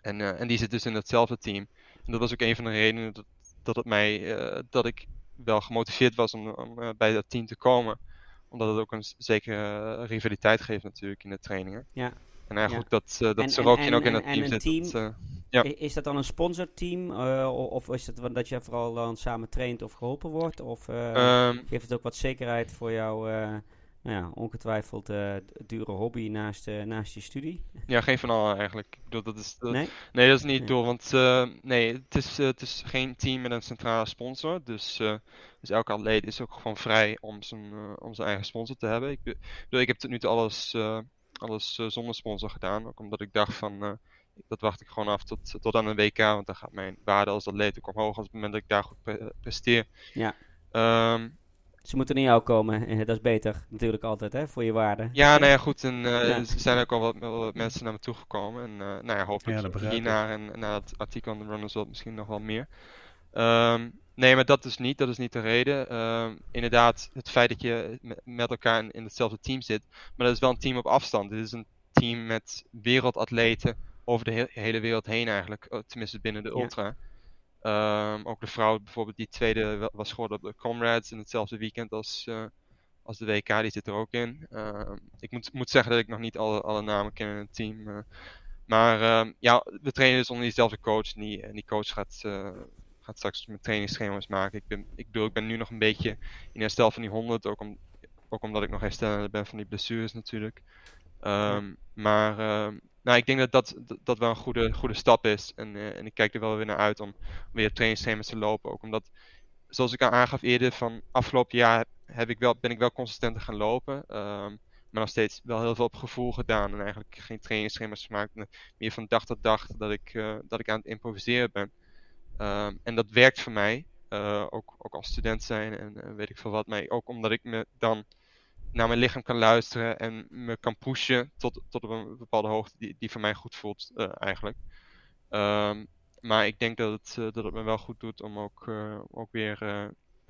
En, en die zit dus in hetzelfde team. En dat was ook een van de redenen dat, dat, het mij, dat ik wel gemotiveerd was om, om bij dat team te komen. Omdat het ook een zekere rivaliteit geeft natuurlijk in de trainingen. Ja. En eigenlijk ja. dat, dat Sorokin ook in dat team zit. Team, dat, ja. Is dat dan een sponsorteam? Uh, of is het dat je vooral dan samen traint of geholpen wordt? Of um, geeft het ook wat zekerheid voor jou, nou ja, ongetwijfeld dure hobby naast, naast je studie? Ja, geen van allen eigenlijk. Ik bedoel, dat is, dat, nee? nee? dat is niet nee. door. Want nee, het is, het is geen team met een centrale sponsor. Dus, dus elke atleet is ook gewoon vrij om zijn, om zijn eigen sponsor te hebben. Ik, bedoel, ik heb tot nu toe alles alles zonder sponsor gedaan. Ook omdat ik dacht van, dat wacht ik gewoon af tot, tot aan een WK. Want dan gaat mijn waarde als atleet ook omhoog als het moment dat ik daar goed pre presteer. Ja. Um, ze moeten naar jou komen. En (laughs) dat is beter natuurlijk altijd, hè, voor je waarde. Ja, nou ja, goed. En uh, ja. er zijn ook al wat, wat, mensen naar me toegekomen. En nou ja, hopelijk ja, hierna en na het artikel aan de Runners World misschien nog wel meer. Um, Nee, maar dat is niet, dat is niet de reden. Uh, inderdaad, het feit dat je met elkaar in, in, hetzelfde team zit. Maar dat is wel een team op afstand. Dit is een team met wereldatleten over de he hele wereld heen eigenlijk. Oh, tenminste binnen de ultra. Ja. Um, ook de vrouw bijvoorbeeld die tweede was geworden op de Comrades in hetzelfde weekend als, uh, als de WK. Die zit er ook in. Uh, ik moet, moet zeggen dat ik nog niet alle, alle namen ken in het team. Uh, maar ja, we trainen dus onder diezelfde coach. En die, en die coach gaat gaat straks mijn trainingsschema's maken. Ik, ben, ik, bedoel, ik ben nu nog een beetje in herstel van die 100, ook, om, ook omdat ik nog herstellende ben van die blessures natuurlijk. Um, maar nou, ik denk dat dat, dat wel een goede, goede stap is. En, uh, en ik kijk er wel weer naar uit om weer trainingsschema's te lopen. Ook omdat, zoals ik al aangaf eerder, van afgelopen jaar heb ik wel, ben ik wel consistenter gaan lopen. Um, maar nog steeds wel heel veel op gevoel gedaan. En eigenlijk geen trainingsschema's gemaakt. Meer van dag tot dag dat ik, uh, dat ik aan het improviseren ben. Um, en dat werkt voor mij, ook, ook als student zijn en weet ik veel wat. Maar ook omdat ik me dan naar mijn lichaam kan luisteren en me kan pushen tot, tot op een bepaalde hoogte die, die voor mij goed voelt uh, eigenlijk. Um, maar ik denk dat het, dat het me wel goed doet om ook, ook weer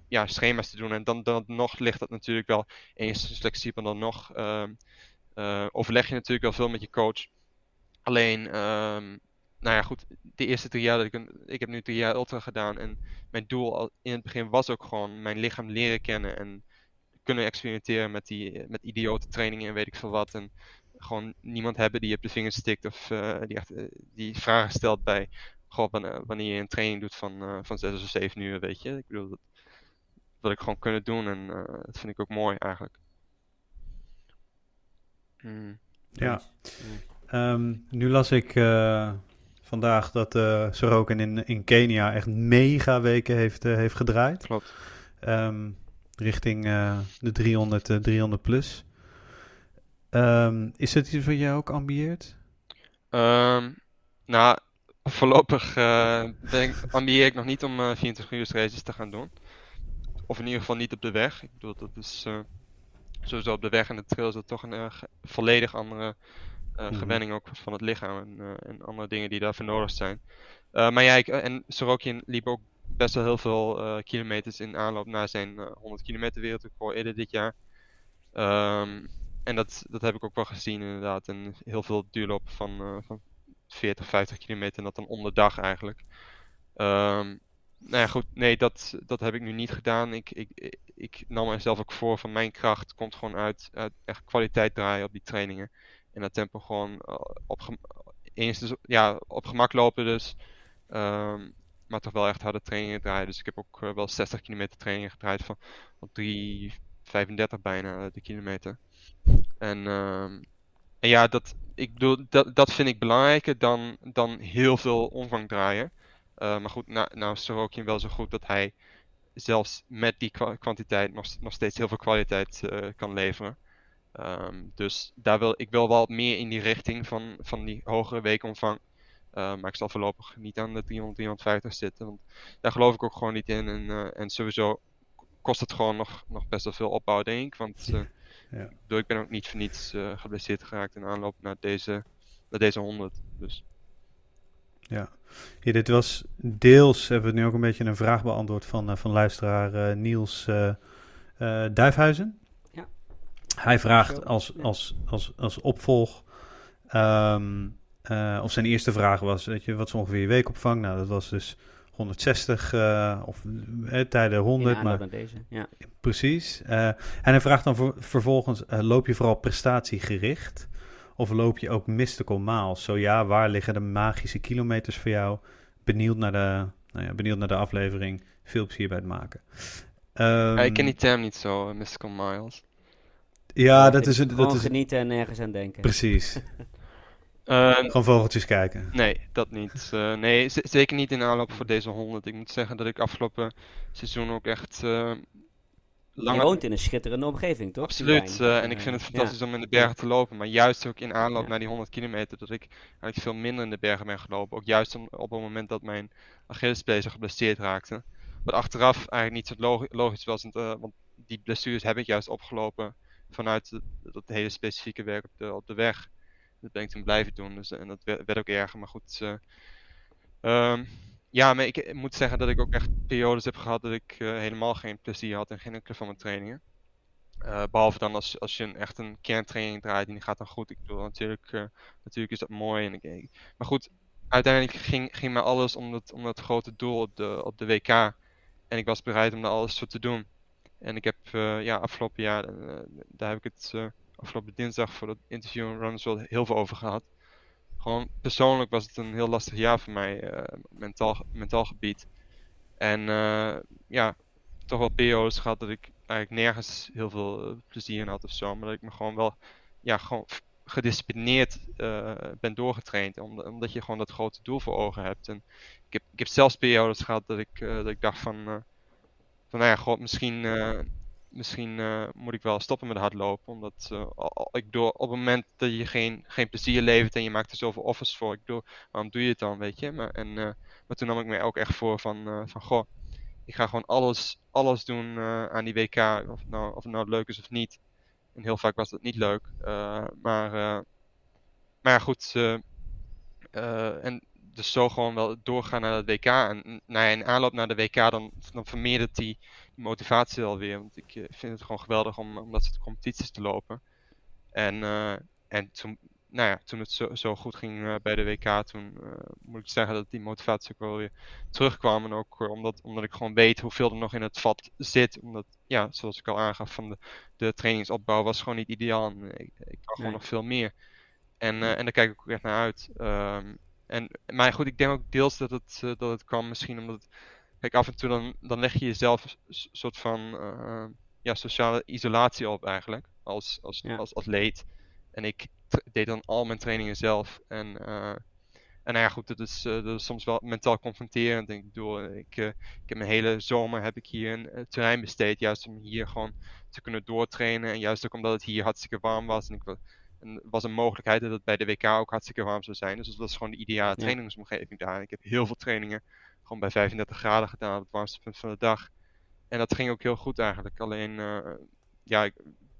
ja, schema's te doen. En dan, dan nog ligt dat natuurlijk wel eens flexibel. Dan nog um, overleg je natuurlijk wel veel met je coach. Alleen um, nou ja, goed, de eerste drie jaar dat ik ik heb nu drie jaar ultra gedaan en mijn doel in het begin was ook gewoon mijn lichaam leren kennen en kunnen experimenteren met die met idiote trainingen en weet ik veel wat en gewoon niemand hebben die op de vingers stikt of uh, die, echt, uh, die vragen stelt bij goh, wanneer, wanneer je een training doet van, uh, van zes of zeven uur, weet je. Ik bedoel, dat wil ik gewoon kunnen doen en dat vind ik ook mooi eigenlijk. Hmm. Ja. Um, nu las ik vandaag dat uh, Sorokin in, in Kenia echt mega weken heeft, uh, heeft gedraaid. Klopt. Um, richting de 300, 300 plus. Ehm, is het iets wat jij ook ambieert? Ehm, nou, voorlopig uh, ambieer ik nog niet om 24 uur races te gaan doen. Of in ieder geval niet op de weg. Ik bedoel, dat is sowieso op de weg en de trail is dat toch een volledig andere uh, gewenning ook van het lichaam en, uh, en, andere dingen die daarvoor nodig zijn. Uh, maar ja, ik, en Sorokin liep ook best wel heel veel kilometers in aanloop naar zijn 100 kilometer wereldrecord eerder dit jaar. Um, en dat, dat heb ik ook wel gezien inderdaad. En heel veel duurlopen van, van 40, 50 kilometer en dat dan om de dag eigenlijk. Um, nou ja, goed, nee, dat, dat heb ik nu niet gedaan. Ik, ik, ik nam mezelf ook voor van mijn kracht komt gewoon uit, echt kwaliteit draaien op die trainingen in dat tempo gewoon op, eens dus, ja, op gemak lopen dus. Um, maar toch wel echt harde trainingen draaien. Dus ik heb ook uh, wel 60 kilometer trainingen gedraaid van, van 3,35 bijna de kilometer. En, um, en ja, dat, ik bedoel, dat, dat vind ik belangrijker dan, dan heel veel omvang draaien. Uh, maar goed, nou, nou is Sorokin wel zo goed dat hij zelfs met die kwantiteit nog, nog steeds heel veel kwaliteit kan leveren. Um, dus daar wil, ik wil wel meer in die richting van, van die hogere weekomvang. Uh, maar ik zal voorlopig niet aan de 300, 350 zitten. Want daar geloof ik ook gewoon niet in. En, uh, en sowieso kost het gewoon nog, nog best wel veel opbouw, denk ik. Want uh, (laughs) ja. ik, ik ben ook niet voor niets geblesseerd geraakt in aanloop naar deze, naar deze 100. Dus. Ja. ja, dit was deels, hebben we nu ook een beetje een vraag beantwoord van, van luisteraar Niels Duifhuizen. Hij vraagt als, als, als, als opvolg. Um, uh, of zijn eerste vraag was: weet je, wat is ongeveer je weekopvang? Nou, dat was dus 160 uh, of eh, tijden 100. maar deze, ja. Precies. Uh, en hij vraagt dan voor, vervolgens: loop je vooral prestatiegericht? Of loop je ook mystical miles? Zo ja, waar liggen de magische kilometers voor jou? Benieuwd naar de, nou ja, benieuwd naar de aflevering. Veel plezier bij het maken. Um, ja, ik ken die term niet zo, mystical miles. Ja, dat is... Een, dat is... genieten en nergens aan denken. Precies. (laughs) uh, Gewoon vogeltjes kijken. Nee, dat niet. Uh, nee, zeker niet in aanloop voor deze 100. Ik moet zeggen dat ik afgelopen seizoen ook echt... Uh, Je woont in een schitterende omgeving, toch? Absoluut. en ik vind het fantastisch om in de bergen te lopen. Maar juist ook in aanloop ja. naar die 100 kilometer, dat ik eigenlijk veel minder in de bergen ben gelopen. Ook juist op het moment dat mijn Achillespees geblesseerd raakte. Wat achteraf eigenlijk niet zo logisch was, want die blessures heb ik juist opgelopen vanuit dat hele specifieke werk op de, op de weg. Dat ben ik toen blijven doen. Dus, en dat werd, ook erger. Maar goed. Uh, um, ja, maar ik, moet zeggen dat ik ook echt periodes heb gehad dat ik uh, helemaal geen plezier had in geen enkele van mijn trainingen. Behalve dan als, als je een, echt een kerntraining draait en die gaat dan goed. Ik bedoel, natuurlijk, natuurlijk is dat mooi. Maar goed, uiteindelijk ging, ging mij alles om dat, om dat grote doel op de, op de WK. En ik was bereid om daar alles voor te doen. En ik heb ja, afgelopen jaar, daar heb ik het afgelopen dinsdag voor het interview in Runners World heel veel over gehad. Gewoon persoonlijk was het een heel lastig jaar voor mij, mentaal, mentaal gebied. En ja, toch wel periodes gehad dat ik eigenlijk nergens heel veel plezier in had of zo. Maar dat ik me gewoon wel ja, gewoon gedisciplineerd ben doorgetraind. Omdat je gewoon dat grote doel voor ogen hebt. En ik heb, ik heb zelfs periodes gehad dat ik, dat ik dacht van van nou ja, god, misschien, uh, misschien uh, moet ik wel stoppen met hardlopen. Omdat uh, ik door op het moment dat je geen, geen plezier levert en je maakt er zoveel offers voor, ik doe, waarom doe je het dan, weet je? Maar, en, maar toen nam ik me ook echt voor van, van goh, ik ga gewoon alles, alles doen aan die WK, of, nou, of het nou leuk is of niet. En heel vaak was dat niet leuk. maar, maar goed. en dus zo gewoon wel doorgaan naar het WK. En nou aanloop naar de WK dan, dan vermeerdert die motivatie alweer. Want ik eh, vind het gewoon geweldig om, om dat soort competities te lopen. En, uh, en toen, nou ja, toen het zo, zo goed ging uh, bij de WK, toen moet ik zeggen dat die motivatie ook wel weer terugkwam. En ook omdat, omdat ik gewoon weet hoeveel er nog in het vat zit. Omdat, ja, zoals ik al aangaf, van de, de trainingsopbouw was gewoon niet ideaal. En ik, ik kan gewoon nog veel meer. En, en daar kijk ik ook echt naar uit. Um, en, maar goed, ik denk ook deels dat het, uh, dat het kwam misschien omdat... Kijk, af en toe dan, dan leg je jezelf een soort van uh, ja, sociale isolatie op eigenlijk. Als, als, ja. als atleet. En ik deed dan al mijn trainingen zelf. En, uh, En nou ja, goed, dat is, dat is soms wel mentaal confronterend. Ik bedoel, ik, ik heb mijn hele zomer heb ik hier een terrein besteed, juist om hier gewoon te kunnen doortrainen. En juist ook omdat het hier hartstikke warm was. En ik en was een mogelijkheid dat het bij de WK ook hartstikke warm zou zijn. Dus dat was gewoon de ideale trainingsomgeving daar. Ik heb heel veel trainingen gewoon bij 35 graden gedaan op het warmste punt van de dag. En dat ging ook heel goed eigenlijk. Alleen, uh, ja, het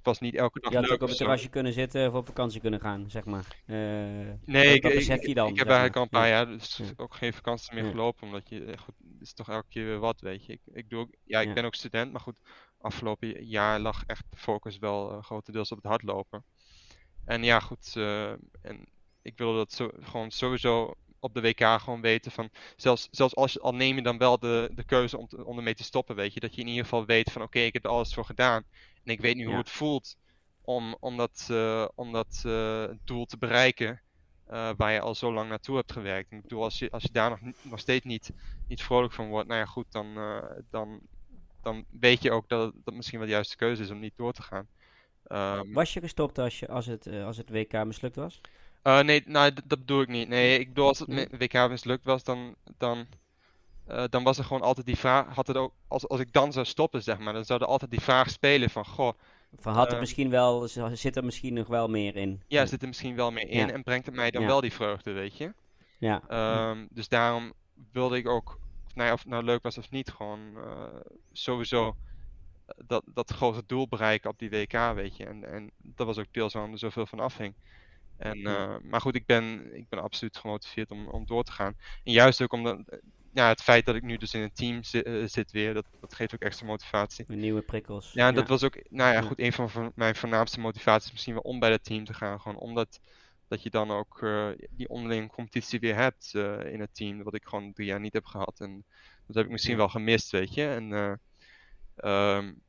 was niet elke dag je leuk. had ook op het terrasje kunnen zitten of op vakantie kunnen gaan, zeg maar. Uh, nee, ik, besef je dan. Ik, heb eigenlijk al een paar jaar dus ook geen vakantie meer gelopen. Omdat je, eh, goed, het is toch elke keer weer wat, weet je. Ik, ik, doe ook, ja, ik ben ook student, maar goed, afgelopen jaar lag echt de focus wel uh, grotendeels op het hardlopen. En ja, goed, en ik wilde dat zo, gewoon sowieso op de WK gewoon weten van, zelfs, zelfs als je, al neem je dan wel de, de keuze om, te, om ermee te stoppen, weet je, dat je in ieder geval weet van oké, ik heb er alles voor gedaan en ik weet nu hoe het voelt om, om dat, uh, om dat uh, doel te bereiken uh, waar je al zo lang naartoe hebt gewerkt. Ik bedoel, als je, als je daar nog, nog steeds niet, niet vrolijk van wordt, nou ja goed, dan, dan, dan weet je ook dat het misschien wel de juiste keuze is om niet door te gaan. Um, was je gestopt als, je, als, het, als het WK mislukt was? Uh, nee, nou, dat bedoel ik niet. Nee, ik bedoel, als het nee. WK mislukt was, dan, dan, uh, dan was er gewoon altijd die vraag. Had het ook, als, als ik dan zou stoppen, zeg maar, dan zou er altijd die vraag spelen van: Goh. Van had er uh, misschien wel, zit er misschien nog wel meer in? Ja, zit er misschien wel meer in ja. en brengt het mij dan ja. wel die vreugde, weet je? Ja. Um, dus daarom wilde ik ook, of, nou ja, of het nou leuk was of niet, gewoon sowieso dat, dat grote doel bereiken op die WK, weet je. En, en dat was ook deels waarom er zoveel van afhing. En, uh, maar goed, ik ben, ik ben absoluut gemotiveerd om, om door te gaan. En juist ook omdat ja, het feit dat ik nu dus in een team zit, uh, zit weer, dat, dat geeft ook extra motivatie. Nieuwe prikkels. Ja, en ja. dat was ook, nou ja, goed, een van, van mijn voornaamste motivaties misschien wel om bij dat team te gaan. Gewoon omdat dat je dan ook uh, die onderlinge competitie weer hebt in het team, wat ik gewoon drie jaar niet heb gehad. En dat heb ik misschien wel gemist, weet je. En, um,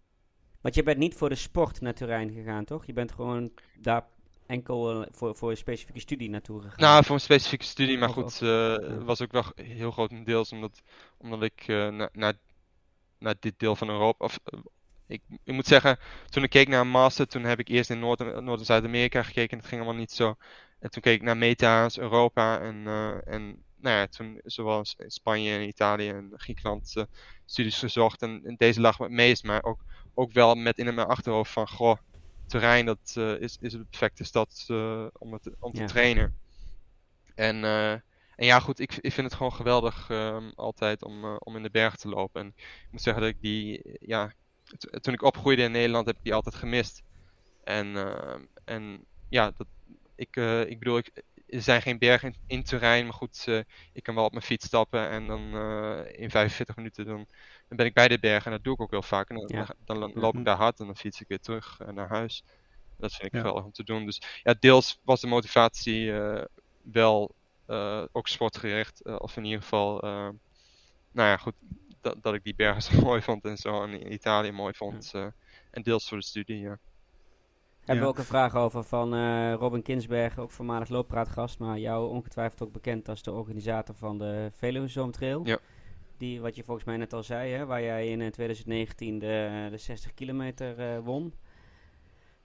Want je bent niet voor de sport naar Turijn gegaan, toch? Je bent gewoon daar enkel uh, voor, voor een specifieke studie naartoe gegaan? Nou, voor een specifieke studie, maar goed, uh, ja. was ook wel heel grotendeels omdat, omdat ik naar na, na dit deel van Europa, of ik, ik, moet zeggen, toen ik keek naar een master, toen heb ik eerst in Noord- en Noord Zuid-Amerika gekeken en het ging allemaal niet zo. En toen keek ik naar meta's, Europa en, en nou ja, toen zoals in Spanje en Italië en Griekenland studies gezocht en, en, deze lag me het meest, maar ook, ook wel met in mijn achterhoofd van, goh, terrein dat uh, is, is de perfecte stad uh, om, het, om te ja. trainen. En, uh, en ja, goed, ik, ik vind het gewoon geweldig um, altijd om, om in de berg te lopen. En ik moet zeggen dat ik die, ja, toen ik opgroeide in Nederland heb ik die altijd gemist. En, en ja, dat, ik, ik bedoel, ik, er zijn geen bergen in, in terrein, maar goed, ik kan wel op mijn fiets stappen en dan in 45 minuten dan dan ben ik bij de bergen en dat doe ik ook heel vaak. En dan, ja. dan, dan loop ik daar hard en dan fiets ik weer terug uh, naar huis. Dat vind ik ja. geweldig om te doen. Dus ja, deels was de motivatie uh, wel uh, ook sportgericht. of in ieder geval, nou ja, goed, dat, dat ik die bergen zo (laughs) mooi vond en zo. En in Italië mooi vond. Ja. en deels voor de studie, ja. Hebben we ook een vraag over van Robin Kinsberg, ook voormalig looppraatgast, maar jou ongetwijfeld ook bekend als de organisator van de Veluwe Zoomtrail. Ja. Die, wat je volgens mij net al zei, hè, waar jij in 2019 de, de 60 kilometer uh, won.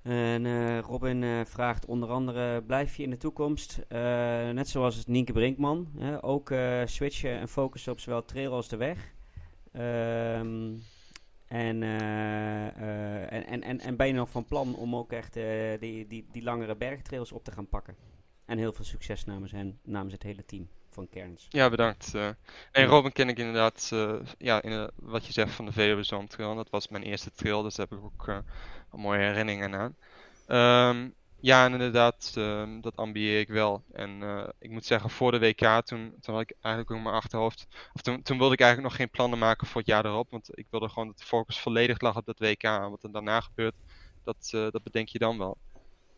En Robin vraagt onder andere: blijf je in de toekomst, net zoals Nienke Brinkman, hè, ook switchen en focussen op zowel trail als de weg? En, en, en, en, en ben je nog van plan om ook echt die, die, die langere bergtrails op te gaan pakken? En heel veel succes namens hen, namens het hele team van Kerns. Ja, bedankt. Uh, en Robin ken ik inderdaad, uh, ja, in, uh, wat je zegt van de Veluwe Zoomtrail. Dat was mijn eerste trail, dus daar heb ik ook een mooie herinneringen aan. Um, ja, en inderdaad, um, dat ambieer ik wel. En ik moet zeggen, voor de WK, toen, toen had ik eigenlijk ook mijn achterhoofd, of toen, toen wilde ik eigenlijk nog geen plannen maken voor het jaar erop. Want ik wilde gewoon dat de focus volledig lag op dat WK. En wat er daarna gebeurt, dat, dat bedenk je dan wel.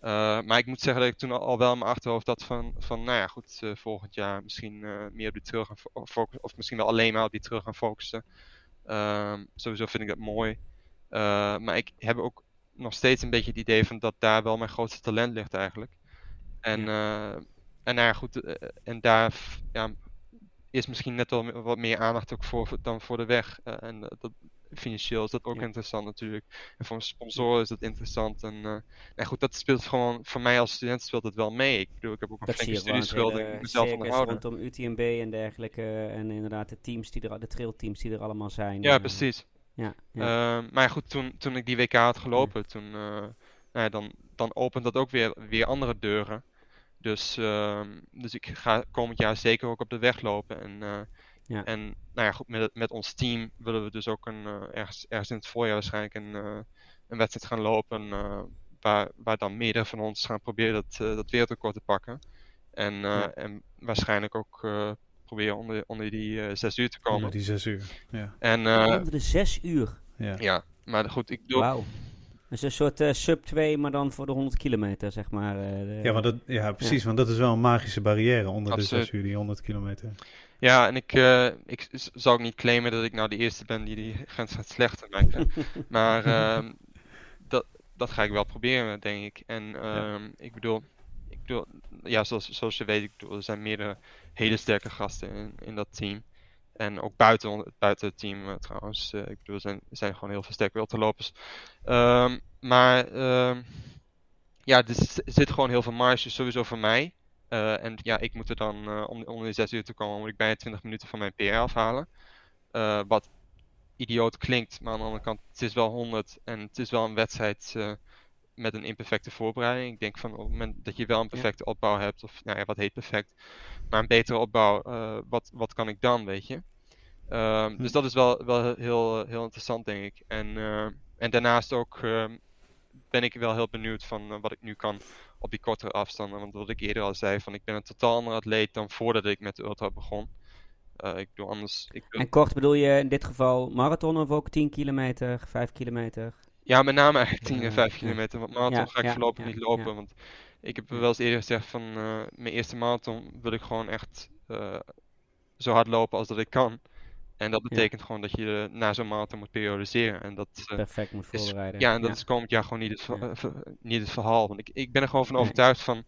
Uh, maar ik moet zeggen dat ik toen al, wel in mijn achterhoofd had van, van nou ja, goed, uh, volgend jaar misschien uh, meer op die terug gaan focussen. Of misschien wel alleen maar op die terug gaan focussen. Ehm, sowieso vind ik dat mooi. maar ik heb ook nog steeds een beetje het idee van dat daar wel mijn grootste talent ligt eigenlijk. En, ja. en nou ja, goed, en daar ja, is misschien net wel wat meer aandacht ook voor dan voor de weg. en dat, financieel is dat ook Ja. interessant natuurlijk. En voor een sponsor is dat interessant. En, eh, en goed, dat speelt gewoon, voor mij als student speelt het wel mee. Ik bedoel, ik heb ook zie flinke je gewoon, studieschuld het en ik moet mezelf onderhouden. rondom UTMB en dergelijke. En inderdaad de teams die er, de trailteams die er allemaal zijn. Ja, eh, precies. Ja, ja. Ehm, maar goed, toen, toen ik die WK had gelopen, toen, eh, nou ja, dan, dan opent dat ook weer, weer andere deuren. Dus, ehm, dus ik ga komend jaar zeker ook op de weg lopen. En, eh, Ja. en nou ja, goed, met, het- met ons team willen we dus ook een, eh, ergens, ergens in het voorjaar waarschijnlijk een, eh, een wedstrijd gaan lopen. eh, waar, waar dan meerdere van ons gaan proberen dat, eh, dat wereldrecord te pakken. En, eh, Ja. en waarschijnlijk ook eh, proberen onder, onder die eh, zes uur te komen. Onder die zes uur. Ja. En eh, Onder de zes uur. Ja. ja, maar goed, ik bedoel, Wauw. Een soort eh, sub 2, maar dan voor de 100 kilometer, zeg maar. eh, de- Ja, maar dat, ja, precies, want dat is wel een magische barrière onder de Absoluut. 6 uur, die 100 kilometer. Ja, en ik, eh, ik zou ook niet claimen dat ik nou de eerste ben die die grens gaat slechter maken. (laughs) maar (laughs) ehm, dat, dat ga ik wel proberen, denk ik. En ehm, ik bedoel, ik bedoel, ja, zoals, zoals je weet, ik bedoel, er zijn meerdere hele sterke gasten in, in dat team. En ook buiten, buiten het team eh, trouwens. Eh, ik bedoel, er zijn, zijn gewoon heel veel sterke wildlopers. Ehm maar ja, er zit gewoon heel veel marge sowieso voor mij. Eh, en ja, ik moet er dan, eh, om, om de 6 uur te komen, moet ik bijna 20 minuten van mijn PR afhalen. Eh, wat idioot klinkt, maar aan de andere kant, het is wel 100 en het is wel een wedstrijd met een imperfecte voorbereiding. Ik denk van op het moment dat je wel een perfecte opbouw hebt, of nou ja, wat heet perfect, maar een betere opbouw, wat, wat kan ik dan, weet je? Ehm, Dus dat is wel, wel heel, heel interessant, denk ik. En, en daarnaast ook ehm, ben ik wel heel benieuwd van eh, wat ik nu kan op die kortere afstanden. Want wat ik eerder al zei, van ik ben een totaal ander atleet dan voordat ik met de ultra begon. Eh, ik doe anders. Ik doe- En kort bedoel je in dit geval marathon of ook 10 kilometer, 5 kilometer? Ja, met name (laughs) eigenlijk 10 en Ja, 5 ja. kilometer. Want marathon Ja, ga ik ja, voorlopig ja, niet lopen. Want ik heb wel eens eerder gezegd van eh, mijn eerste marathon wil ik gewoon echt eh, zo hard lopen als dat ik kan. En dat betekent gewoon dat je eh, na zo'n marathon moet periodiseren. En dat, eh, Perfect moet is- voorbereiden. ja, en dat is komend jaar gewoon niet het, ver- Ja. eh, niet het verhaal. Want ik, ik ben er gewoon van overtuigd van, op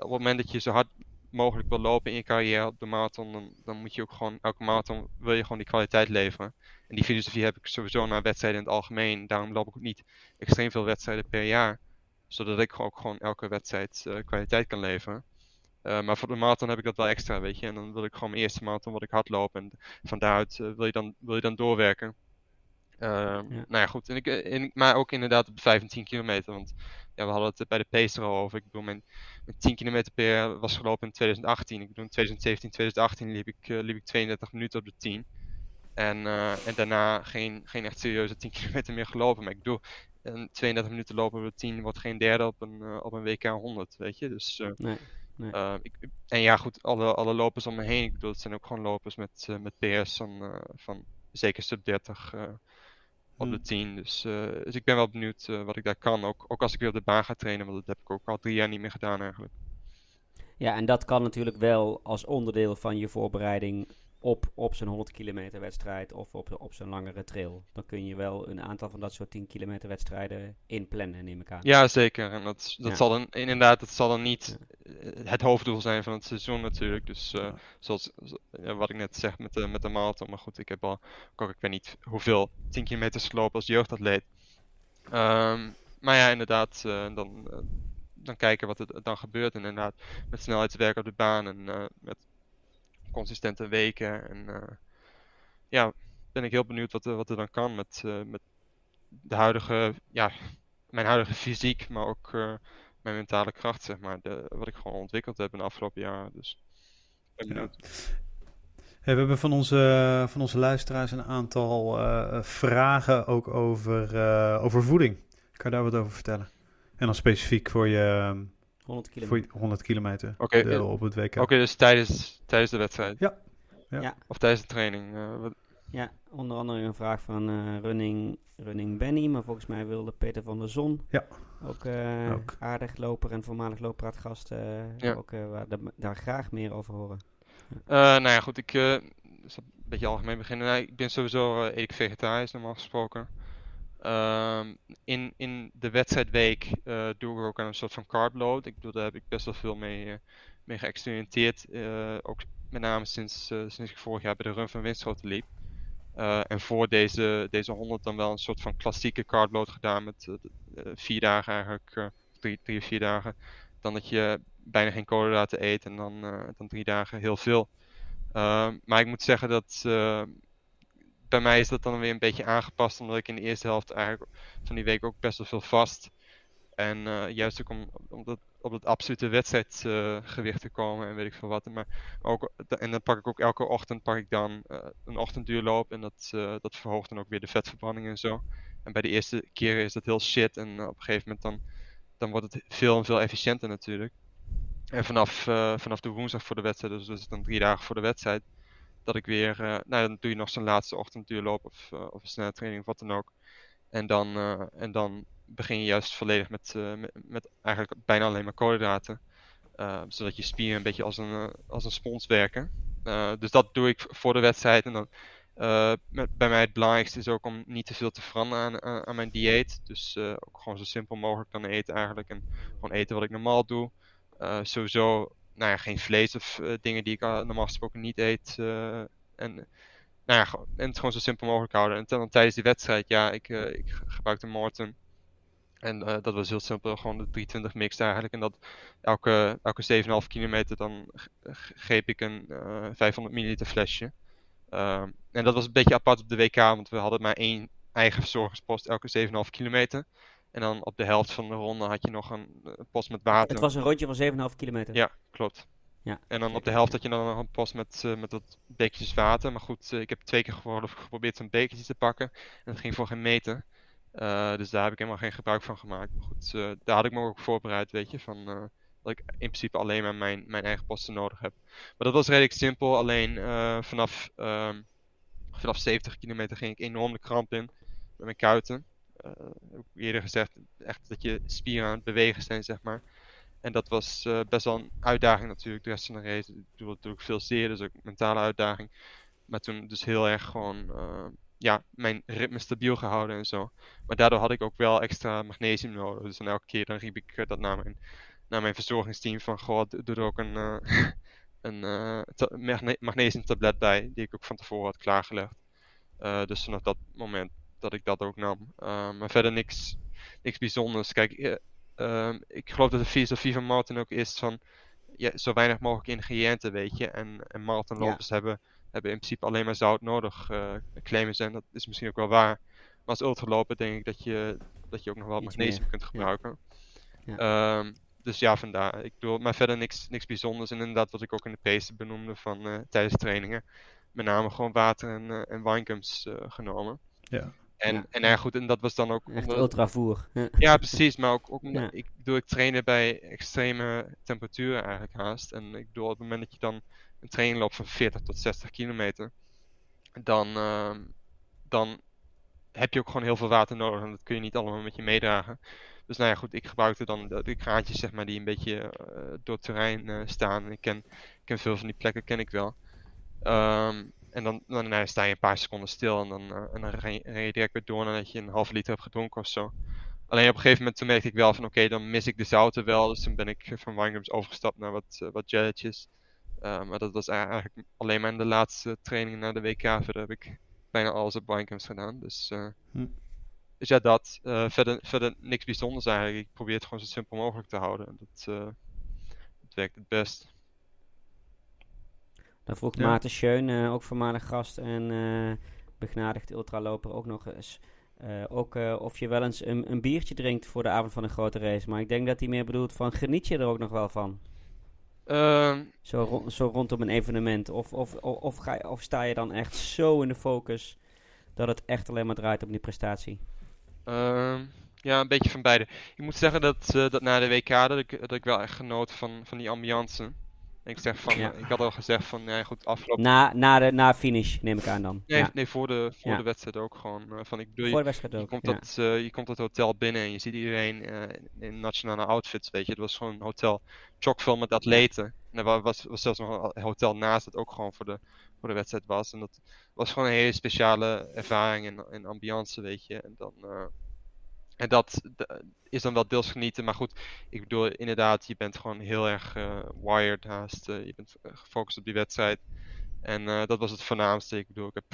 het moment dat je zo hard mogelijk wil lopen in je carrière op de marathon, dan, dan moet je ook gewoon, elke marathon wil je gewoon die kwaliteit leveren. En die filosofie heb ik sowieso naar wedstrijden in het algemeen. Daarom loop ik ook niet extreem veel wedstrijden per jaar. Zodat ik ook gewoon elke wedstrijd kwaliteit kan leveren. Eh, maar voor de marathon heb ik dat wel extra, weet je. En dan wil ik gewoon mijn eerste marathon wat ik hard loop. En van daaruit eh, wil, je dan, wil je dan doorwerken. Ehm, Nou ja, goed. En ik, eh, en, maar ook inderdaad op 5 en 10 kilometer. Want ja, we hadden het bij de pace er al over. Ik bedoel, mijn, mijn 10 kilometer per jaar was gelopen in 2018. Ik bedoel, in 2017, 2018 liep ik, liep ik 32 minuten op de 10. En, en daarna geen, geen echt serieuze 10 (laughs) kilometer meer gelopen. Maar ik bedoel, een 32 minuten lopen op de 10 wordt geen derde op een, op een WK 100, weet je. Dus, Nee, nee. eh, ik, en ja, goed, alle, alle lopers om me heen. Ik bedoel, het zijn ook gewoon lopers met, eh, met PR's van, eh, van zeker sub 30 eh, op de Hmm. 10. Dus, eh, dus ik ben wel benieuwd wat ik daar kan. Ook, ook als ik weer op de baan ga trainen, want dat heb ik ook al drie jaar niet meer gedaan eigenlijk. Ja, en dat kan natuurlijk wel als onderdeel van je voorbereiding op, op zo'n 100 kilometer wedstrijd of op, op zo'n langere trail. Dan kun je wel een aantal van dat soort 10 kilometer wedstrijden inplannen, neem ik aan. Ja, zeker. En dat, dat Ja. zal dan inderdaad, dat zal dan niet eh, het hoofddoel zijn van het seizoen natuurlijk. Dus eh, Ja. zoals wat ik net zeg met de, met de marathon. Maar goed, ik heb al, ook, ik weet niet hoeveel 10 kilometer gelopen als jeugdatleet. Ehm, maar ja, inderdaad, eh, dan, dan kijken wat er dan gebeurt. En inderdaad, met snelheidswerk op de baan en met consistente weken. En eh, ja, ben ik heel benieuwd wat, er- wat er dan kan met, eh, met de huidige, ja, mijn huidige fysiek, maar ook eh, mijn mentale kracht, zeg maar. De, wat ik gewoon ontwikkeld heb in de afgelopen jaren. Dus ben Ja. benieuwd. Hey, we hebben van onze, van onze luisteraars een aantal eh, vragen ook over, eh, over voeding. Kan je daar wat over vertellen? En dan specifiek voor je, 100 voor kilometer. je 100 kilometer Oké, deel eh, op het WK. Oké, dus tijdens, tijdens de wedstrijd? Ja. Ja. Ja. Of tijdens de training? eh, wat- Ja, onder andere een vraag van eh, running, running Benny, maar volgens mij wilde Peter van der Zon Ja. ook, eh, Ook. aardig loper en voormalig looppraatgast eh Ja. ook eh, waar, de- daar graag meer over horen. Eh, nou ja, goed, ik eh, zal een beetje algemeen beginnen. Nou, ik ben sowieso eh, eet ik vegetarisch normaal gesproken. Ehm, in, in de wedstrijdweek eh, doe ik ook aan een soort van carb load. Ik bedoel, daar heb ik best wel veel mee, eh, mee geëxperimenteerd. eh, ook met name sinds, sinds ik vorig jaar bij de Run van Winschoten liep. en voor deze, deze 100 dan wel een soort van klassieke cardload gedaan met vier dagen eigenlijk, drie, drie of vier dagen. Dan dat je bijna geen koolhydraten eet en dan, dan drie dagen heel veel. Ehm, maar ik moet zeggen dat bij mij is dat dan weer een beetje aangepast, omdat ik in de eerste helft eigenlijk van die week ook best wel veel vast. En uh, juist ook om, om dat, op het absolute wedstrijdgewicht uh, te komen en weet ik veel wat. Maar ook, en dan pak ik ook elke ochtend pak ik dan uh, een ochtendduurloop en dat, dat verhoogt dan ook weer de vetverbranding en zo. En bij de eerste keren is dat heel shit en op een gegeven moment dan, dan wordt het veel en veel efficiënter natuurlijk. En vanaf, vanaf de woensdag voor de wedstrijd, dus, dus dan drie dagen voor de wedstrijd, dat ik weer, uh, nou dan doe je nog zo'n laatste ochtendduurloop of, uh, of een snelle training of wat dan ook. En dan, uh, en dan begin je juist volledig met, met, met, eigenlijk bijna alleen maar koolhydraten. zodat je spieren een beetje als een, als een spons werken. dus dat doe ik voor de wedstrijd. En dan, met, bij mij het belangrijkste is ook om niet te veel te veranderen aan, aan mijn dieet. Dus ook gewoon zo simpel mogelijk dan eten eigenlijk. En gewoon eten wat ik normaal doe. sowieso nou ja, geen vlees of uh, dingen die ik normaal gesproken niet eet. Uh, en, nou ja, en het gewoon zo simpel mogelijk houden. En dan tijdens die wedstrijd, ja, ik, ik gebruikte Morton. En dat was heel simpel, gewoon de 320 mix eigenlijk. En dat elke, elke 7,5 kilometer dan greep ik een 500 milliliter flesje. Ehm, en dat was een beetje apart op de WK, want we hadden maar één eigen verzorgingspost elke 7,5 kilometer. En dan op de helft van de ronde had je nog een, post met water. Het was een rondje van 7,5 kilometer. Ja, klopt. Ja. En dan op de helft had je dan nog een post met, uh, met wat bekertjes water. Maar goed, uh, ik heb twee keer geprobeerd zo'n bekertje te pakken. En dat ging voor geen meter. Uh, dus daar heb ik helemaal geen gebruik van gemaakt. Maar goed, daar had ik me ook voorbereid, weet je. Van, dat ik in principe alleen maar mijn, mijn eigen posten nodig heb. Maar dat was redelijk simpel. Alleen vanaf, um, vanaf 70 kilometer ging ik enorm de kramp in. Met mijn kuiten. Heb ik eerder gezegd, echt dat je spieren aan het bewegen zijn, zeg maar. En dat was uh, best wel een uitdaging natuurlijk, de rest van de race. Ik doe natuurlijk veel zeer, dus ook een mentale uitdaging. Maar toen dus heel erg gewoon, uh, ja, mijn ritme stabiel gehouden en zo. Maar daardoor had ik ook wel extra magnesium nodig. Dus dan elke keer dan riep ik dat naar mijn, naar mijn verzorgingsteam van, goh, doe er ook een, (laughs) een magne magnesiumtablet bij, die ik ook van tevoren had klaargelegd. dus vanaf dat moment dat ik dat ook nam. Uh, maar verder niks, niks bijzonders. Kijk, uh, ik geloof dat de filosofie van Martin ook is van ja, zo weinig mogelijk ingrediënten, weet je. En, en marathonlopers ja. hebben, hebben in principe alleen maar zout nodig, uh, claimen ze. En dat is misschien ook wel waar. Maar als ultraloper denk ik dat je, dat je ook nog wel Iets magnesium meer. kunt gebruiken. Ja. Ja. Um, dus ja, vandaar. Ik bedoel, maar verder niks, niks bijzonders. En inderdaad, wat ik ook in de pace benoemde van uh, tijdens trainingen. Met name gewoon water en, uh, en winegums uh, genomen. Ja. En, ja. en ja, goed, en dat was dan ook... Echt ultravoer. Ja. precies. Maar ook, ook ja. ik bedoel, ik trainen bij extreme temperaturen eigenlijk haast. En ik bedoel, op het moment dat je dan een training loopt van 40 tot 60 kilometer, dan, uh, dan heb je ook gewoon heel veel water nodig. En dat kun je niet allemaal met je meedragen. Dus nou ja, goed, ik gebruikte dan de, de kraantjes, zeg maar, die een beetje uh, door het terrein uh, staan. Ik ken, ik ken veel van die plekken, ken ik wel. Um, en dan, dan nou, sta je een paar seconden stil en dan, uh, en dan je direct weer door nadat je een halve liter hebt gedronken of zo. Alleen op een gegeven moment toen merkte ik wel van oké, okay, dan mis ik de zouten wel. Dus toen ben ik van winegums overgestapt naar wat, uh, wat jelletjes. Uh, maar dat was eigenlijk alleen maar in de laatste training naar de WK. Verder heb ik bijna alles op winegums gedaan. Dus, hm. dus ja, dat. verder, verder niks bijzonders eigenlijk. Ik probeer het gewoon zo simpel mogelijk te houden. Dat, dat werkt het best. Dan vroeg ja. Maarten Scheun, uh, ook voormalig gast en uh, begnadigd ultraloper, ook nog eens. Uh, ook of je wel eens een, een, biertje drinkt voor de avond van een grote race. Maar ik denk dat hij meer bedoelt van geniet je er ook nog wel van? Ehm. Zo, ro zo, rondom een evenement. Of, of, of, of, ga je, of sta je dan echt zo in de focus dat het echt alleen maar draait om die prestatie? Ehm, ja, een beetje van beide. Ik moet zeggen dat, dat na de WK dat ik, dat ik wel echt genoot van, van die ambiance ik zeg van, ja. ik had al gezegd van, ja goed, afgelopen... Na, na, de, na finish neem ik aan dan. Nee, ja. nee voor, de, voor ja. de wedstrijd ook gewoon. Uh, van, ik bedoel, voor de wedstrijd je, ook, komt dat, uh, je komt dat hotel binnen en je ziet iedereen uh, in nationale outfits, weet je. Het was gewoon een hotel chockvol met atleten. En er was, was zelfs nog een hotel naast dat ook gewoon voor de, voor de wedstrijd was. En dat was gewoon een hele speciale ervaring en, en ambiance, weet je. En dan... En dat is dan wel deels genieten. Maar goed, ik bedoel inderdaad, je bent gewoon heel erg uh, wired haast. Uh, je bent uh, gefocust op die wedstrijd. En eh, dat was het voornaamste. Ik bedoel, ik heb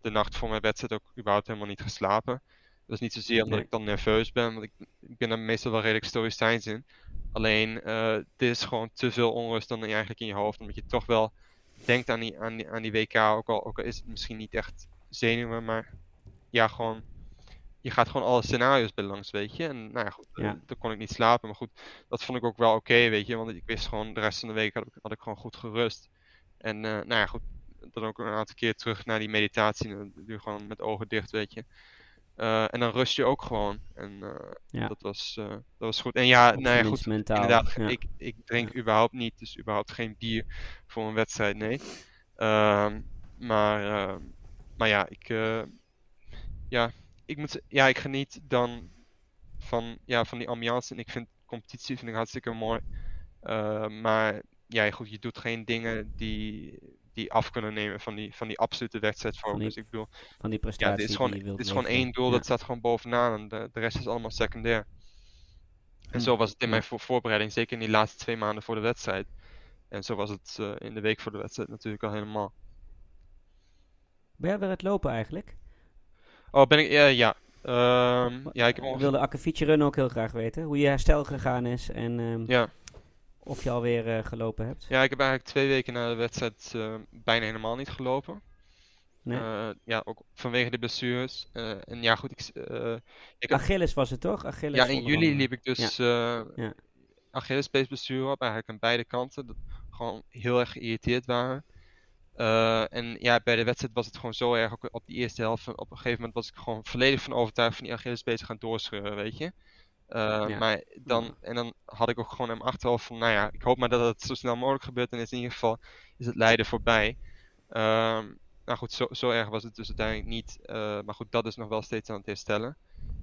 de nacht voor mijn wedstrijd ook überhaupt helemaal niet geslapen. Dat is niet zozeer omdat Nee. ik dan nerveus ben, want ik, ik ben er meestal wel redelijk stoïcijns in. Alleen, eh dit is gewoon te veel onrust dan eigenlijk in je hoofd, omdat je toch wel denkt aan die, aan die, aan die WK, ook al, ook al is het misschien niet echt zenuwen, maar ja, gewoon, je gaat gewoon alle scenario's bij langs, weet je. En nou ja, goed, eh, Ja. dan kon ik niet slapen, maar goed, dat vond ik ook wel oké, weet je, want ik wist gewoon, de rest van de week had ik, had ik gewoon goed gerust. En eh, nou ja, goed, dan ook een aantal keer terug naar die meditatie, dan doe je gewoon met ogen dicht, weet je. Eh, en dan rust je ook gewoon. En eh, Ja. dat, was, eh, dat was goed. En ja, nou ja, goed. mentaal. Inderdaad, Ja. ik, ik drink überhaupt niet, dus überhaupt geen bier voor een wedstrijd, nee. Ehm, maar, ehm, maar ja, ik, eh, ja, ik moet, ja, ik geniet dan van, ja, van die ambiance en ik vind competitie vind ik hartstikke mooi. Eh, maar ja, goed, je doet geen dingen die, die af kunnen nemen van die, van die absolute wedstrijdfocus. die Ik bedoel, Van die ja, prestatie dit is gewoon, die je wilt dit is gewoon één doel, Ja. dat staat gewoon bovenaan en de, de rest is allemaal secundair. En Hm. zo was het in Ja. mijn voor- voorbereiding, zeker in die laatste twee maanden voor de wedstrijd. En zo was het eh, in de week voor de wedstrijd natuurlijk al helemaal. Ben jij weer het lopen eigenlijk? Oh, ben ik, ja, ja. Ehm, ja, ik ongeveer, wilde Akkefietje Run ook heel graag weten. Hoe je herstel gegaan is en ehm, ja. of je alweer eh, gelopen hebt. ja, ik heb eigenlijk twee weken na de wedstrijd eh, bijna helemaal niet gelopen. Nee. Eh, ja, ook vanwege de blessures. En ja, goed, ik, Achilles was het toch? Achilles ja, in juli liep ik dus eh Ja. Achillespeesblessure op, eigenlijk aan beide kanten. Dat gewoon heel erg geïrriteerd waren. Eh, en ja, bij de wedstrijd was het gewoon zo erg, ook op die eerste helft, op een gegeven moment was ik gewoon volledig van overtuigd van die Achillespees te gaan doorscheuren, weet je. Eh, Ja. Maar dan, en dan had ik ook gewoon in mijn achterhoofd van, nou ja, ik hoop maar dat het zo snel mogelijk gebeurt en is in ieder geval is het lijden voorbij. Ehm, nou goed, zo, zo erg was het dus uiteindelijk niet. eh, maar goed, dat is nog wel steeds aan het herstellen.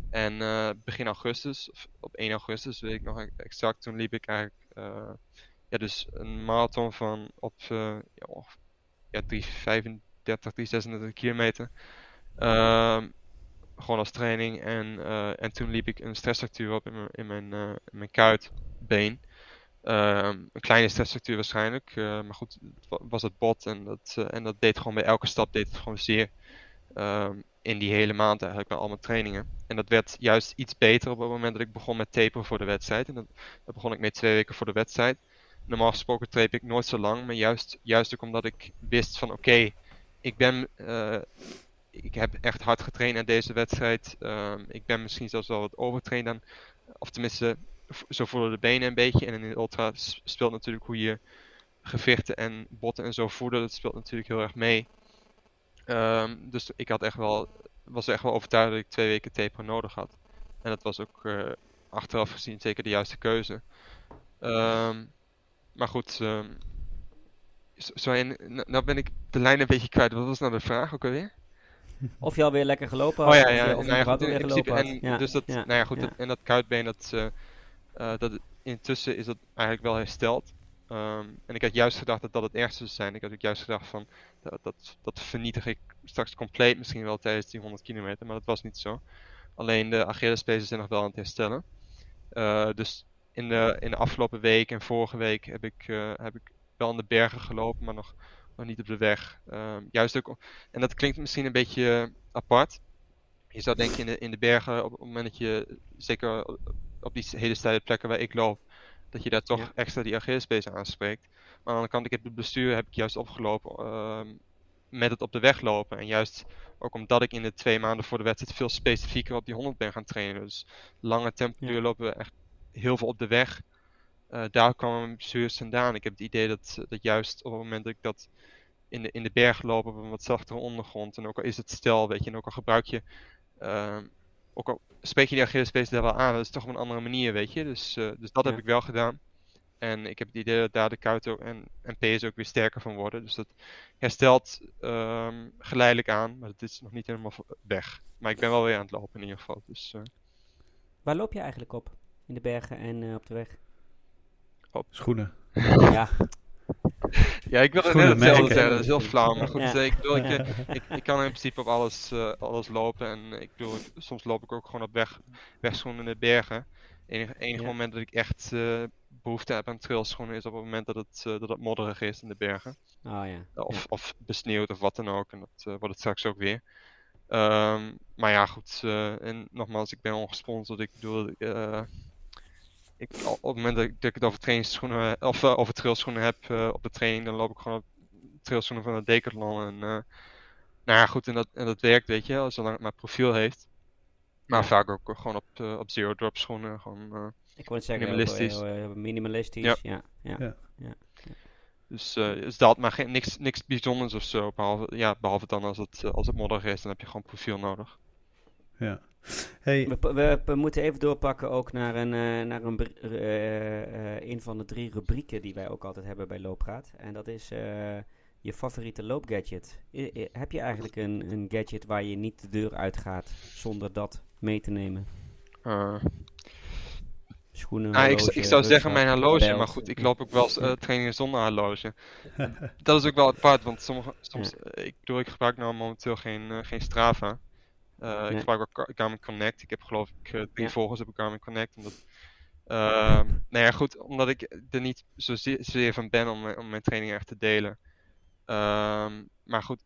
En begin augustus, of op 1 augustus weet ik nog exact, toen liep ik eigenlijk ja, dus een marathon van op ja, ja, 335, 336 kilometer. Ehm, gewoon als training. En, eh, en toen liep ik een stressfractuur op in mijn, in mijn, eh, mijn kuitbeen. Ehm, een kleine stressfractuur waarschijnlijk. eh, maar goed, was het bot. En dat, en dat deed gewoon bij elke stap deed het gewoon zeer. Ehm, in die hele maand eigenlijk bij al mijn trainingen. En dat werd juist iets beter op het moment dat ik begon met taperen voor de wedstrijd. En dat, daar begon ik mee twee weken voor de wedstrijd. Normaal gesproken tape ik nooit zo lang, maar juist, juist ook omdat ik wist van oké, ik ben, eh, ik heb echt hard getraind naar deze wedstrijd. Ehm, ik ben misschien zelfs wel wat overtraind dan, of tenminste, zo voelen de benen een beetje. En in de ultra speelt natuurlijk hoe je gewichten en botten en zo voeden, dat speelt natuurlijk heel erg mee. Ehm, dus ik had echt wel, was echt wel overtuigd dat ik twee weken taper nodig had. En dat was ook eh, achteraf gezien zeker de juiste keuze. Ehm, maar goed, ehm, zo, en, nou, nou ben ik de lijn een beetje kwijt. Wat was nou de vraag ook alweer? (laughs) Of je alweer lekker gelopen Oh had. ja, of ja, je, of je nou ja, goed, in principe, en. Ja, dus dat, ja, nou ja, goed, ja. dat- en dat kuitbeen, dat, eh, eh, dat, intussen is dat eigenlijk wel hersteld. Ehm, en ik had juist gedacht dat dat het ergste zou zijn. Ik had ook juist gedacht van, dat, dat, dat vernietig ik straks compleet misschien wel tijdens die 100 kilometer, maar dat was niet zo. Alleen de Achillespezen zijn nog wel aan het herstellen. Eh, dus in de, in de afgelopen week en vorige week heb ik, eh, heb ik wel in de bergen gelopen, maar nog, nog niet op de weg. Ehm, juist ook, en dat klinkt misschien een beetje eh, apart. Je zou denken in de, in de bergen, op het moment dat je, zeker op die hele steile plekken waar ik loop, dat je daar toch Ja. extra die Achillespees aanspreekt. Maar aan de andere kant, ik heb het bestuur heb ik juist opgelopen ehm, met het op de weg lopen. En juist ook omdat ik in de twee maanden voor de wedstrijd veel specifieker op die 100 ben gaan trainen. Dus lange tempoduur lopen, echt heel veel op de weg. Eh, daar kwam mijn blessures vandaan. Ik heb het idee dat, dat juist op het moment dat ik dat in de, in de berg loop op een wat zachtere ondergrond. En ook al is het stel, weet je, en ook al gebruik je. ehm, ook al spreek je die Achillespees daar wel aan, dat is toch op een andere manier, weet je. Dus, eh, dus dat heb ik wel gedaan. En ik heb het idee dat daar de kuit ook en, en PS ook weer sterker van worden. Dus dat herstelt ehm, geleidelijk aan, maar het is nog niet helemaal weg. Maar ik ben wel weer aan het lopen in ieder geval. Dus eh, Waar loop je eigenlijk op? In de bergen en eh, op de weg? Schoenen. (laughs) ja, ja, ik wil het net hetzelfde merken. zeggen, dat is heel flauw. Maar goed, Ja. eh, ik, bedoel, ik, ik, ik kan in principe op alles, eh, alles lopen. En ik bedoel, ik- soms loop ik ook gewoon op weg, wegschoenen in de bergen. Enige, enige Ja. moment dat ik echt eh, behoefte heb aan trailschoenen is op het moment dat het, uh, dat het modderig is in de bergen. Oh, ja. Of, of besneeuwd of wat dan ook. En dat wordt het straks ook weer. Um, maar ja, goed. en nogmaals, ik ben ongesponsord. Ik bedoel, ik, op het moment dat ik, dat ik het over trainingsschoenen of over trailschoenen heb op de training, dan loop ik gewoon op trailschoenen van de Decathlon. En nou ja, goed, en dat, en dat werkt, weet je, zolang het maar profiel heeft. Maar vaak ook gewoon op, uh, op zero drop schoenen. Gewoon, uh, ik wou zeggen, minimalistisch. Uh, minimalistisch, ja. ja. ja. ja. ja. Dus, dus dat, maar geen, niks, niks bijzonders of zo. Behalve, ja, behalve dan als het, als het modderig is, dan heb je gewoon profiel nodig. Ja. Hey. We, we, we, moeten even doorpakken ook naar, een, naar een, een van de drie rubrieken die wij ook altijd hebben bij Loopraad. En dat is je favoriete loopgadget. heb je eigenlijk een, een gadget waar je niet de deur uitgaat zonder dat mee te nemen? Uh. Schoenen, ah, ik, ik, zou zeggen mijn horloge, maar goed, ik loop ook wel uh, (laughs) trainingen zonder horloge. (laughs) dat is ook wel apart, want sommige, soms, ja. ik, bedoel, ik gebruik nou momenteel geen, uh, geen Strava. Nee. Ik gebruik ook Garmin Connect. Ik heb geloof ik drie ja. volgers op Garmin Connect. Omdat, nou ja, goed, omdat ik er niet zozeer van ben om, om mijn training echt te delen. Um, maar goed,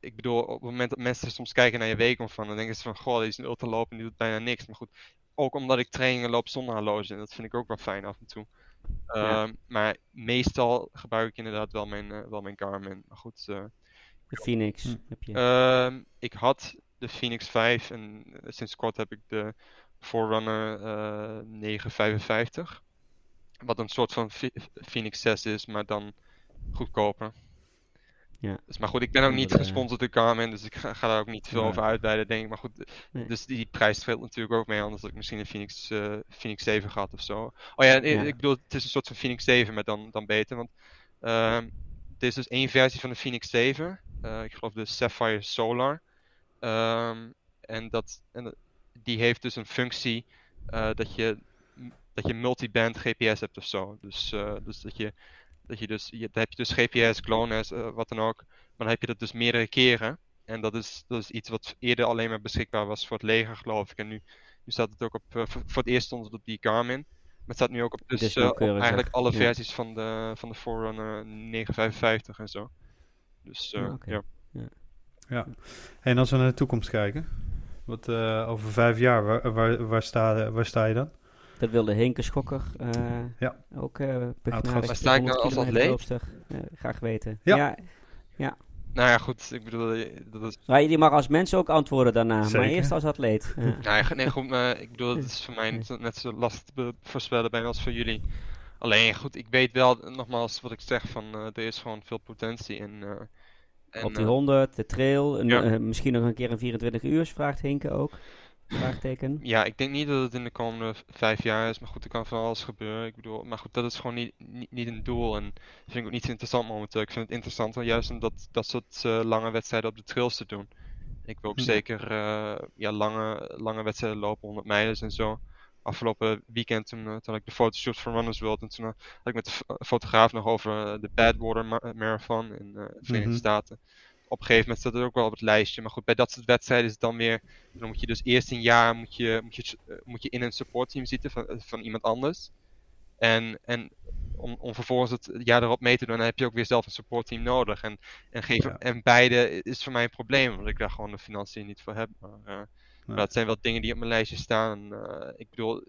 ik bedoel, op het moment dat mensen soms kijken naar je weekomvang, dan denken ze van, goh, die is een ultraloop en die doet bijna niks. Maar goed, ook omdat ik trainingen loop zonder horloge, en dat vind ik ook wel fijn af en toe. Ja. Um, maar meestal gebruik ik inderdaad wel mijn, uh, wel mijn Garmin. Maar goed. De Phoenix hm. heb je? Ik had de Phoenix 5 en uh, sinds kort heb ik de Forerunner 955. Wat een soort van Phoenix 6 is, maar dan goedkoper. Ja. Dus, maar goed, ik ben ook niet gesponsord door Garmin, dus ik ga, ga daar ook niet veel ja. over uitweiden, denk ik. Maar goed, nee. dus die prijs speelt natuurlijk ook mee, anders had ik misschien een Phoenix, uh, Phoenix 7 gehad of zo. Oh ja, ja, ik bedoel, het is een soort van Phoenix 7, maar dan, dan beter. Want uh, er is dus één versie van de Phoenix 7, uh, ik geloof de Sapphire Solar. Um, en, dat, en die heeft dus een functie uh, dat je, dat je multiband GPS hebt of zo. Dus, dus dat je dat je dus, je, dan heb je dus GPS, GLONASS, uh, wat dan ook. Maar dan heb je dat dus meerdere keren. En dat is, dat is iets wat eerder alleen maar beschikbaar was voor het leger, geloof ik. En nu, nu staat het ook op, uh, voor, het eerst stond het op die Garmin. Maar het staat nu ook op, dus, uh, op eigenlijk alle ja. versies van de, van de Forerunner 955 en zo. Dus oh, okay. ja. Ja. Ja. En als we naar de toekomst kijken, wat over vijf jaar, waar, waar, waar, sta, waar sta je dan? Dat wilde Henke Schokker uh, ja. ook uh, Waar sta ik nou als atleet? Uh, graag weten. Ja. ja. ja. Nou ja, goed. Ik bedoel, dat is... Maar je mag als mens ook antwoorden daarna, Zeker. maar eerst als atleet. (laughs) Ja. nee, nee, goed, maar ik bedoel, het is voor mij net zo lastig te voorspellen bijna als voor jullie. Alleen, goed, ik weet wel, nogmaals, wat ik zeg, van er is gewoon veel potentie in... En, Op die 100, de trail, een, ja. misschien nog een keer een 24 uur, vraagt Henke ook. Vraagteken. Ja, ik denk niet dat het in de komende vijf jaar is, maar goed, er kan van alles gebeuren. Ik bedoel, maar goed, dat is gewoon niet, niet, niet een doel en dat vind ik ook niet zo interessant momenteel. Ik vind het interessanter juist om dat, dat soort uh, lange wedstrijden op de trails te doen. Ik wil ook zeker uh, ja, lange, lange wedstrijden lopen, 100 mijlen en zo. Afgelopen weekend toen, uh, toen had ik de fotoshoot van Runners World en toen had ik met de fotograaf nog over de Badwater Marathon in de Verenigde mm -hmm. Staten op een gegeven moment staat het ook wel op het lijstje. Maar goed, bij dat soort wedstrijden is het dan weer. Dan moet je dus eerst een jaar moet je, moet je, moet je in een supportteam zitten van, van iemand anders. En, en om, om vervolgens het jaar erop mee te doen, dan heb je ook weer zelf een supportteam nodig. En, en, geef, ja. en beide is voor mij een probleem, omdat ik daar gewoon de financiën niet voor heb. Maar, uh. Maar dat zijn wel dingen die op mijn lijstje staan. Uh, ik bedoel,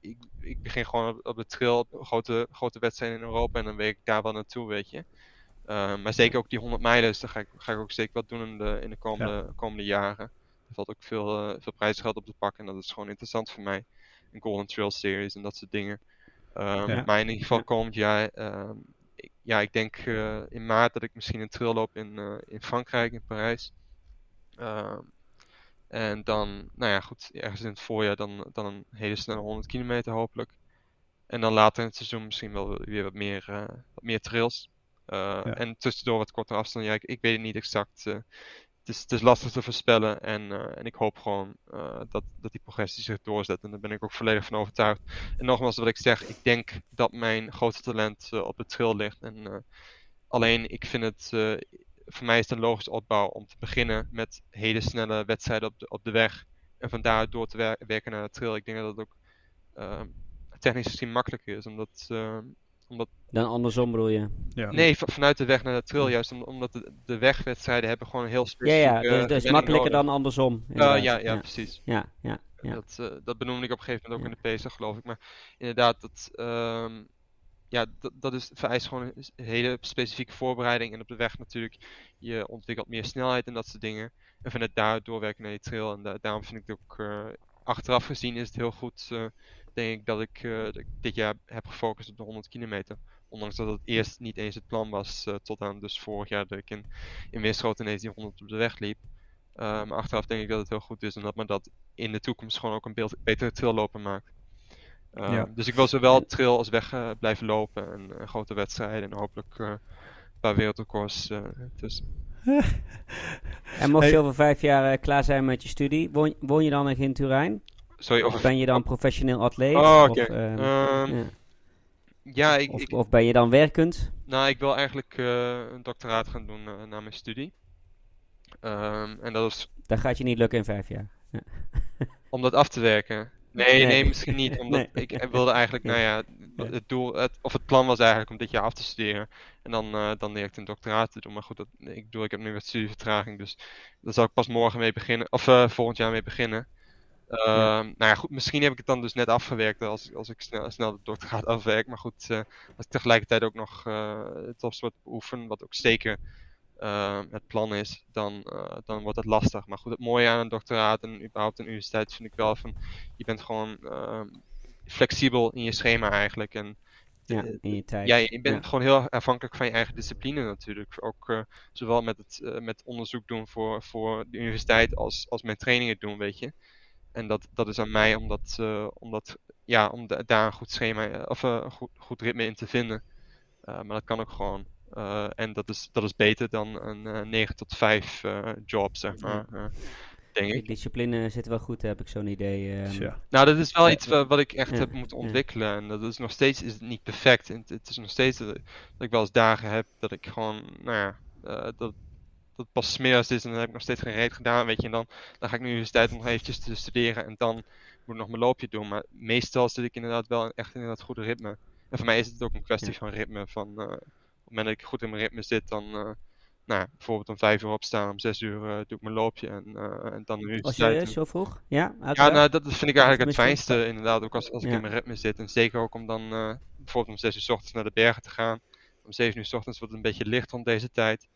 ik, ik begin gewoon op, op de trail, op grote, grote wedstrijden in Europa en dan weet ik daar wel naartoe, weet je. Uh, maar zeker ook die 100 mijlen, dus daar ga ik, ga ik ook zeker wat doen in de, in de komende, ja. komende jaren. Er valt ook veel, uh, veel prijsgeld op te pakken en dat is gewoon interessant voor mij. Een Golden Trail Series en dat soort dingen. Um, ja. Maar in ieder geval komend jaar, ik, ja, ik denk uh, in maart dat ik misschien een trail loop in, in Frankrijk, in Parijs. Ehm, en dan, nou ja, goed, ergens in het voorjaar dan, dan een hele snelle 100 kilometer hopelijk. En dan later in het seizoen misschien wel weer wat meer, wat meer trails. Uh, ja. En tussendoor wat kortere afstand. Ja, ik, ik weet het niet exact. Uh, het, is, het is lastig te voorspellen. En, en ik hoop gewoon dat, dat die progressie zich doorzet. En daar ben ik ook volledig van overtuigd. En nogmaals, wat ik zeg, ik denk dat mijn grootste talent op de trail ligt. En alleen, ik vind het. Voor mij is het een logische opbouw om te beginnen met hele snelle wedstrijden op de, op de weg. En van daaruit door te wer werken naar de trail. Ik denk dat het ook technisch gezien makkelijker is. Omdat, ehm, omdat Dan andersom bedoel je? Ja. Nee, vanuit de weg naar de trail, juist om- omdat de, de wegwedstrijden hebben gewoon een heel Ja, specifiek ja, eh, dus, dus makkelijker nodig. dan andersom. Ja, inderdaad. ja, ja, ja, precies. ja, ja, ja. Dat, eh, dat benoemde ik op een gegeven moment ook in de pacer, geloof ik. Maar inderdaad, dat, ehm, ja, dat, dat is, vereist gewoon een hele specifieke voorbereiding. En op de weg natuurlijk, je ontwikkelt meer snelheid en dat soort dingen. En vanuit daar doorwerken naar je trail. En da- daarom vind ik het ook, eh, achteraf gezien is het heel goed, eh, denk ik, dat ik, eh, dat ik dit jaar heb gefocust op de 100 kilometer. Ondanks dat het eerst niet eens het plan was, tot aan dus vorig jaar dat ik in, in Weerschoten ineens die 100 op de weg liep. Maar achteraf denk ik dat het heel goed is en dat me dat in de toekomst gewoon ook een beeld, betere trailloper maakt. Eh, Ja. Dus ik wil zowel trail als weg eh, blijven lopen en eh, grote wedstrijden en hopelijk eh, een paar wereldrecords tussen. (laughs) En mocht je Hey. over vijf jaar klaar zijn met je studie, woon, woon je dan nog in Turijn? Sorry, Of of, ben je dan professioneel atleet? Oh, Of, oké. ehm, Ehm, ja. ja, ik, of, ik, of ben je dan werkend? nou, ik wil eigenlijk eh, een doctoraat gaan doen na mijn studie. Ehm, en dat is Dat gaat je niet lukken in vijf jaar. om dat af te werken. Nee, nee, misschien niet. (laughs) Omdat Nee. ik wilde eigenlijk, nou ja, het doel, het, of het plan was eigenlijk om dit jaar af te studeren. En dan, eh, dan direct een doctoraat te doen. Maar goed, dat, ik bedoel, ik heb nu wat studievertraging. Dus daar zal ik pas morgen mee beginnen. Of eh, volgend jaar mee beginnen. Ehm, Nou ja, goed, misschien heb ik het dan dus net afgewerkt als, als ik snel, snel het doctoraat afwerk. Maar goed, eh, als ik tegelijkertijd ook nog uh, topsport beoefen, wat ook zeker uh, het plan is, dan, uh, dan wordt het lastig. Maar goed, het mooie aan een doctoraat en überhaupt een universiteit vind ik wel van, je bent gewoon uh, flexibel in je schema eigenlijk. En ja, in je tijd. Ja, je bent ja. gewoon heel afhankelijk van je eigen discipline natuurlijk. Ook uh, zowel met het met onderzoek doen voor, voor de universiteit als, als mijn trainingen doen, weet je. En dat, dat is aan mij om, dat, om, dat, ja, om daar een goed schema of een goed, goed ritme in te vinden. maar dat kan ook gewoon. Uh, en dat is, dat is beter dan een uh, 9 tot 5 uh, job, zeg maar. Ik. Discipline zit wel goed, heb ik zo'n idee. Um... Ja. Nou, dat is wel iets wat ik echt heb moeten ontwikkelen. En dat is nog steeds is het niet perfect. En het is nog steeds dat ik wel eens dagen heb dat ik gewoon, nou ja, uh, dat, dat pas smiddags is en dan heb ik nog steeds geen reet gedaan, weet je. En dan, dan ga ik nu eens tijd om nog eventjes te studeren en dan moet ik nog mijn loopje doen. Maar meestal zit ik inderdaad wel echt in dat goede ritme. En voor mij is het ook een kwestie ja. van ritme. Van, uh, het moment dat ik goed in mijn ritme zit, dan uh, nou, bijvoorbeeld om vijf uur opstaan, om zes uur uh, doe ik mijn loopje en, uh, en dan nu. Als je zo vroeg? Ja, ja nou, dat vind ik eigenlijk het fijnste inderdaad, ook als, als ik ja. in mijn ritme zit. En zeker ook om dan bijvoorbeeld om zes uur s ochtends naar de bergen te gaan. Om zeven uur s ochtends wordt het een beetje licht rond deze tijd.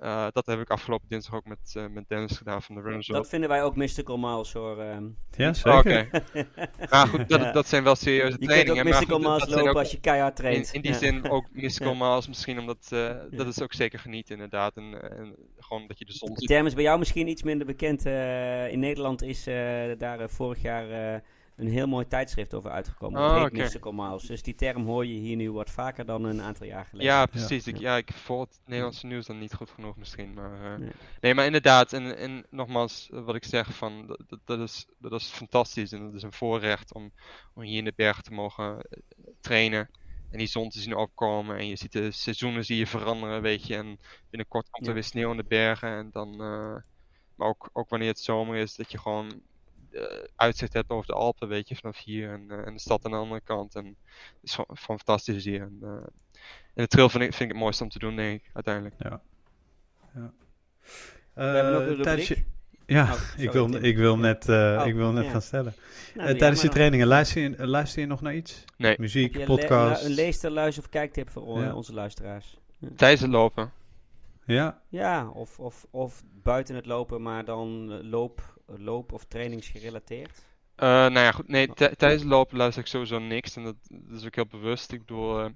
Uh, dat heb ik afgelopen dinsdag ook met, uh, met Dennis gedaan van de Runners Dat vinden wij ook mystical miles hoor. Um. Ja, zeker. Oké. (laughs) maar goed, dat, dat zijn wel serieuze je trainingen. Je kunt ook mystical maar goed, miles lopen ook, als je keihard traint. In, in die ja. zin ook (laughs) mystical miles misschien, omdat uh, ja. dat is ook zeker genieten inderdaad. En, en gewoon dat je de zon De term is bij jou misschien iets minder bekend. Uh, in Nederland is uh, daar vorig jaar een heel mooi tijdschrift over uitgekomen. Oh, dat heet okay. Mystical Miles. Dus die term hoor je hier nu wat vaker dan een aantal jaar geleden. Ja, precies. Ja, ik, ja, ik volg het Nederlandse nieuws dan niet goed genoeg misschien. Maar, uh, nee. nee. maar inderdaad. En, en nogmaals, wat ik zeg, van, dat, dat, is, dat is fantastisch. En dat is een voorrecht om, om hier in de bergen te mogen uh, trainen. En die zon te zien opkomen. En je ziet de seizoenen zie je veranderen, weet je. En binnenkort komt er weer sneeuw in de bergen. En dan, uh, maar ook, ook wanneer het zomer is, dat je gewoon uitzicht hebt over de Alpen, weet je, vanaf hier en, uh, en de stad aan de andere kant. En het is van, van fantastisch hier. En, uh, en de trail vind ik, vind ik het mooiste om te doen, denk ik, uiteindelijk. Ja. ja. We ja, oh, sorry, (laughs) ik, wil, ik wil net, oh, ik wil net ja. gaan stellen. Nou, tijdens je trainingen, luister je, luister je nog naar iets? Nee. Muziek, podcast? Le een leester, luister of kijktip voor ja. onze luisteraars. Ja. Tijdens het lopen. Ja. Ja, of, of, of buiten het lopen, maar dan loop, loop of trainingsgerelateerd? Uh, nou ja, goed. Nee, tijdens het lopen luister ik sowieso niks. En dat, dat is ook heel bewust. Ik bedoel, uh,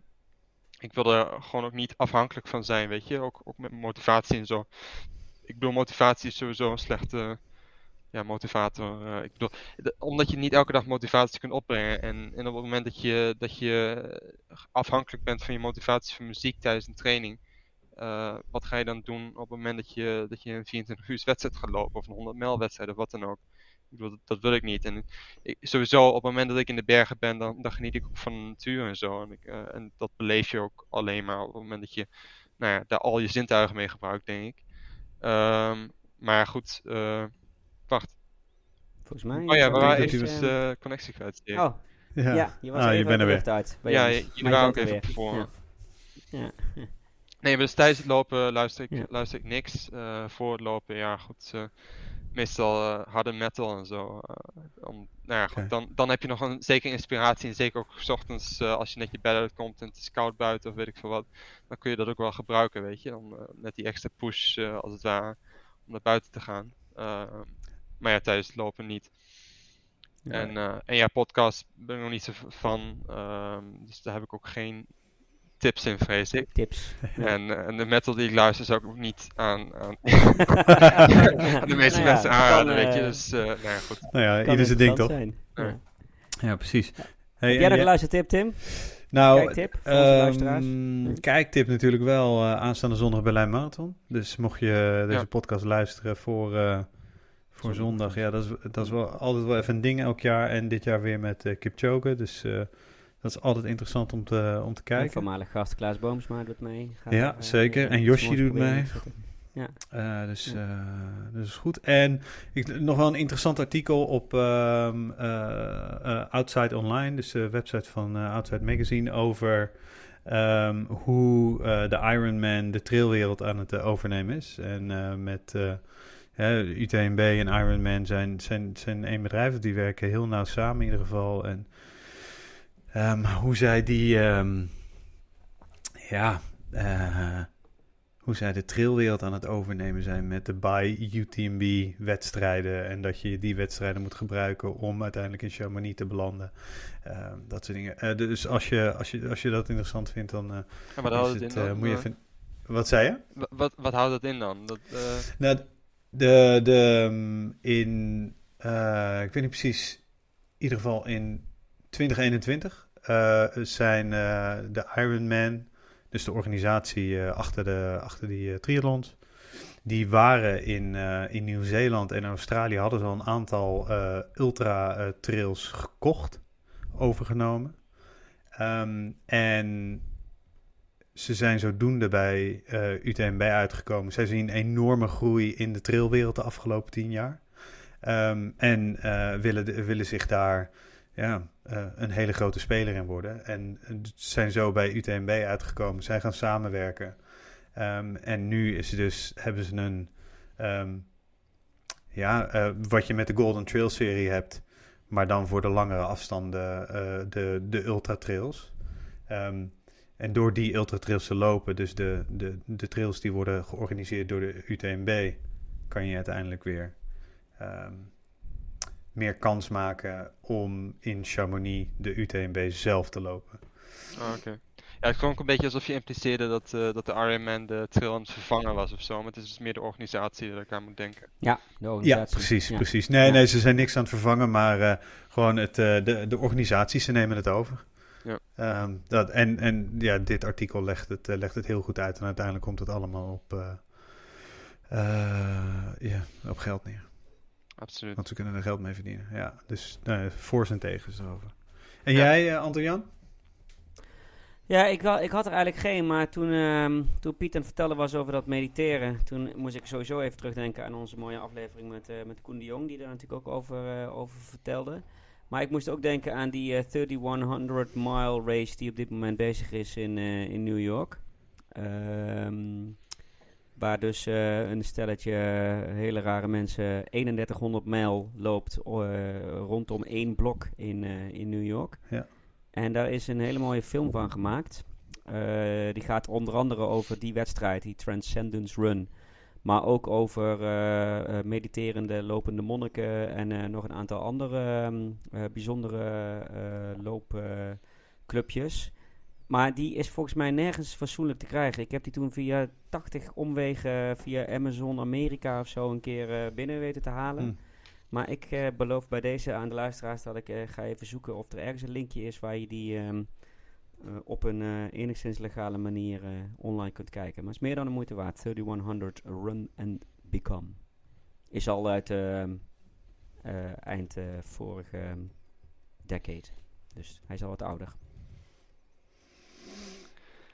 ik wil er gewoon ook niet afhankelijk van zijn, weet je. Ook, ook met motivatie en zo. Ik bedoel, motivatie is sowieso een slechte ja, motivator. Uh, ik bedoel, omdat je niet elke dag motivatie kunt opbrengen. En, en op het moment dat je, dat je afhankelijk bent van je motivatie voor muziek tijdens een training. Uh, wat ga je dan doen op het moment dat je, dat je een 24 uur wedstrijd gaat lopen of een 100 mijl wedstrijd of wat dan ook? Ik bedoel, dat, dat, wil ik niet. En ik, sowieso op het moment dat ik in de bergen ben, dan, dan geniet ik ook van de natuur en zo. En, ik, uh, en, dat beleef je ook alleen maar op het moment dat je nou ja, daar al je zintuigen mee gebruikt, denk ik. Um, maar goed, uh, wacht. Volgens mij. Oh ja, we waren even de connectie kwijt. Oh, Ja, Ja, je was Ah, even je bent er weer. uit. bij Ja, ons. je- jullie waren ook even weer. voor. Ja. Ja. Nee, maar dus tijdens het lopen luister ik, Ja. luister ik niks. Eh, voor het lopen, ja goed. eh, meestal eh, harde metal en zo. om, nou ja, goed, dan, dan heb je nog een zekere inspiratie. En zeker ook 's ochtends als je net je bed uitkomt en het is koud buiten of weet ik veel wat. Dan kun je dat ook wel gebruiken, weet je. Dan eh, net die extra push als het ware om naar buiten te gaan. Eh, maar ja, tijdens het lopen niet. Ja. En, en ja, podcast ben ik nog niet zo van. ehm, dus daar heb ik ook geen tips in, vrees ik. Tips. (laughs) En, eh, en de metal die ik luister zou ik ook niet aan, aan, aan (laughs) (laughs) de meeste Nou ja, mensen kan, aanraden, weet je. eh, Dus, eh nou ja, goed. Nou ja, Kan ieder zijn ding toch? Ja. Ja. Ja, precies. Hey, Heb jij nog een luistertip, Tim? Nou, Kijktip voor onze luisteraars? ehm, kijktip natuurlijk wel eh, aanstaande zondag Berlijn Marathon. Dus mocht je deze Ja. podcast luisteren voor, eh, voor Zondag. ja, dat is, dat is wel altijd wel even een ding elk jaar. En dit jaar weer met eh Kipchoge, dus eh, dat is altijd interessant om te, om te Een kijken. voormalig gast Klaas Boomsma doet mee. Gaat Ja, er, eh, zeker. En Yoshi doet mee. zetten. Eh, dus Ja. eh, dat is goed. En ik, nog wel een interessant artikel op ehm, eh, eh, Outside Online, dus de website van Outside Magazine, over ehm, hoe de Ironman de trailwereld aan het overnemen is. En met UTMB en Ironman zijn, zijn, zijn één bedrijf, die werken heel nauw samen in ieder geval. En ehm, hoe zij die, ehm, ja, eh, hoe zij de trailwereld aan het overnemen zijn met de by UTMB wedstrijden en dat je die wedstrijden moet gebruiken om uiteindelijk in Chamonix te belanden. Ehm, dat soort dingen. Eh, dus als je, als, je, als je dat interessant vindt, dan eh, En wat houdt het in moet je even... Wat zei je? wa- wat, wat houdt dat in dan? Dat, Nou, de, de, in, ik weet niet precies, in ieder geval in 2021 eh, zijn eh, de Ironman, dus de organisatie eh, achter, de, achter die triathlons, die waren in, in Nieuw-Zeeland en Australië hadden ze al een aantal ultra-trails gekocht, overgenomen. Ehm, en ze zijn zodoende bij UTMB uitgekomen. Zij zien enorme groei in de trailwereld de afgelopen tien jaar. Ehm, en willen, willen zich daar ja, eh, een hele grote speler in worden. En eh, zijn zo bij UTMB uitgekomen. Zij gaan samenwerken. Ehm, en nu is dus, hebben ze een... ehm, ja, eh, wat je met de Golden Trail serie hebt... maar dan voor de langere afstanden de, de ultra trails... Ehm, en door die ultratrails te lopen, dus de, de, de trails die worden georganiseerd door de UTMB, kan je uiteindelijk weer meer kans maken om in Chamonix de UTMB zelf te lopen. ah, oké. Ja, het klonk een beetje alsof je impliceerde dat, eh, dat de Ironman de trail aan het vervangen was of zo. Maar het is dus meer de organisatie dat ik aan moet denken. Ja, de Ja, organisatie. precies, Ja. precies. Nee, Ja. nee, ze zijn niks aan het vervangen, maar eh, gewoon het, eh, de, de organisaties, ze nemen het over. Ja. Ehm, dat, en en ja, dit artikel legt het, legt het heel goed uit en uiteindelijk komt het allemaal op, eh, eh, ja, op geld neer. Absoluut. Want ze kunnen er geld mee verdienen. Ja, dus nou, voor's en tegens erover. En Ja. jij, uh, Anton-Jan? Ja, ik, wel, ik had er eigenlijk geen, maar toen, ehm, toen Piet aan het vertellen was over dat mediteren, toen moest ik sowieso even terugdenken aan onze mooie aflevering met, eh, met Koen de Jong, die daar natuurlijk ook over, eh, over vertelde. Maar ik moest ook denken aan die eh, 3100 mile race die op dit moment bezig is in, eh, in New York. Ehm, waar dus eh, een stelletje eh, hele rare mensen 3100 mijl loopt eh, rondom één blok in, in New York. Ja. En daar is een hele mooie film van gemaakt. Die gaat onder andere over die wedstrijd, die Transcendence Run. Maar ook over mediterende lopende monniken en nog een aantal andere ehm, eh, bijzondere loopclubjes. Maar die is volgens mij nergens fatsoenlijk te krijgen. Ik heb die toen via 80 omwegen via Amazon Amerika of zo een keer eh, binnen weten te halen. Hm. Maar ik eh, beloof bij deze aan de luisteraars dat ik eh, ga even zoeken of er ergens een linkje is waar je die ehm, eh, op een enigszins legale manier online kunt kijken. Maar het is meer dan de moeite waard. 3100 Run and Become. Is al uit ehm, eh, eind vorige ehm, decade. Dus hij is al wat ouder.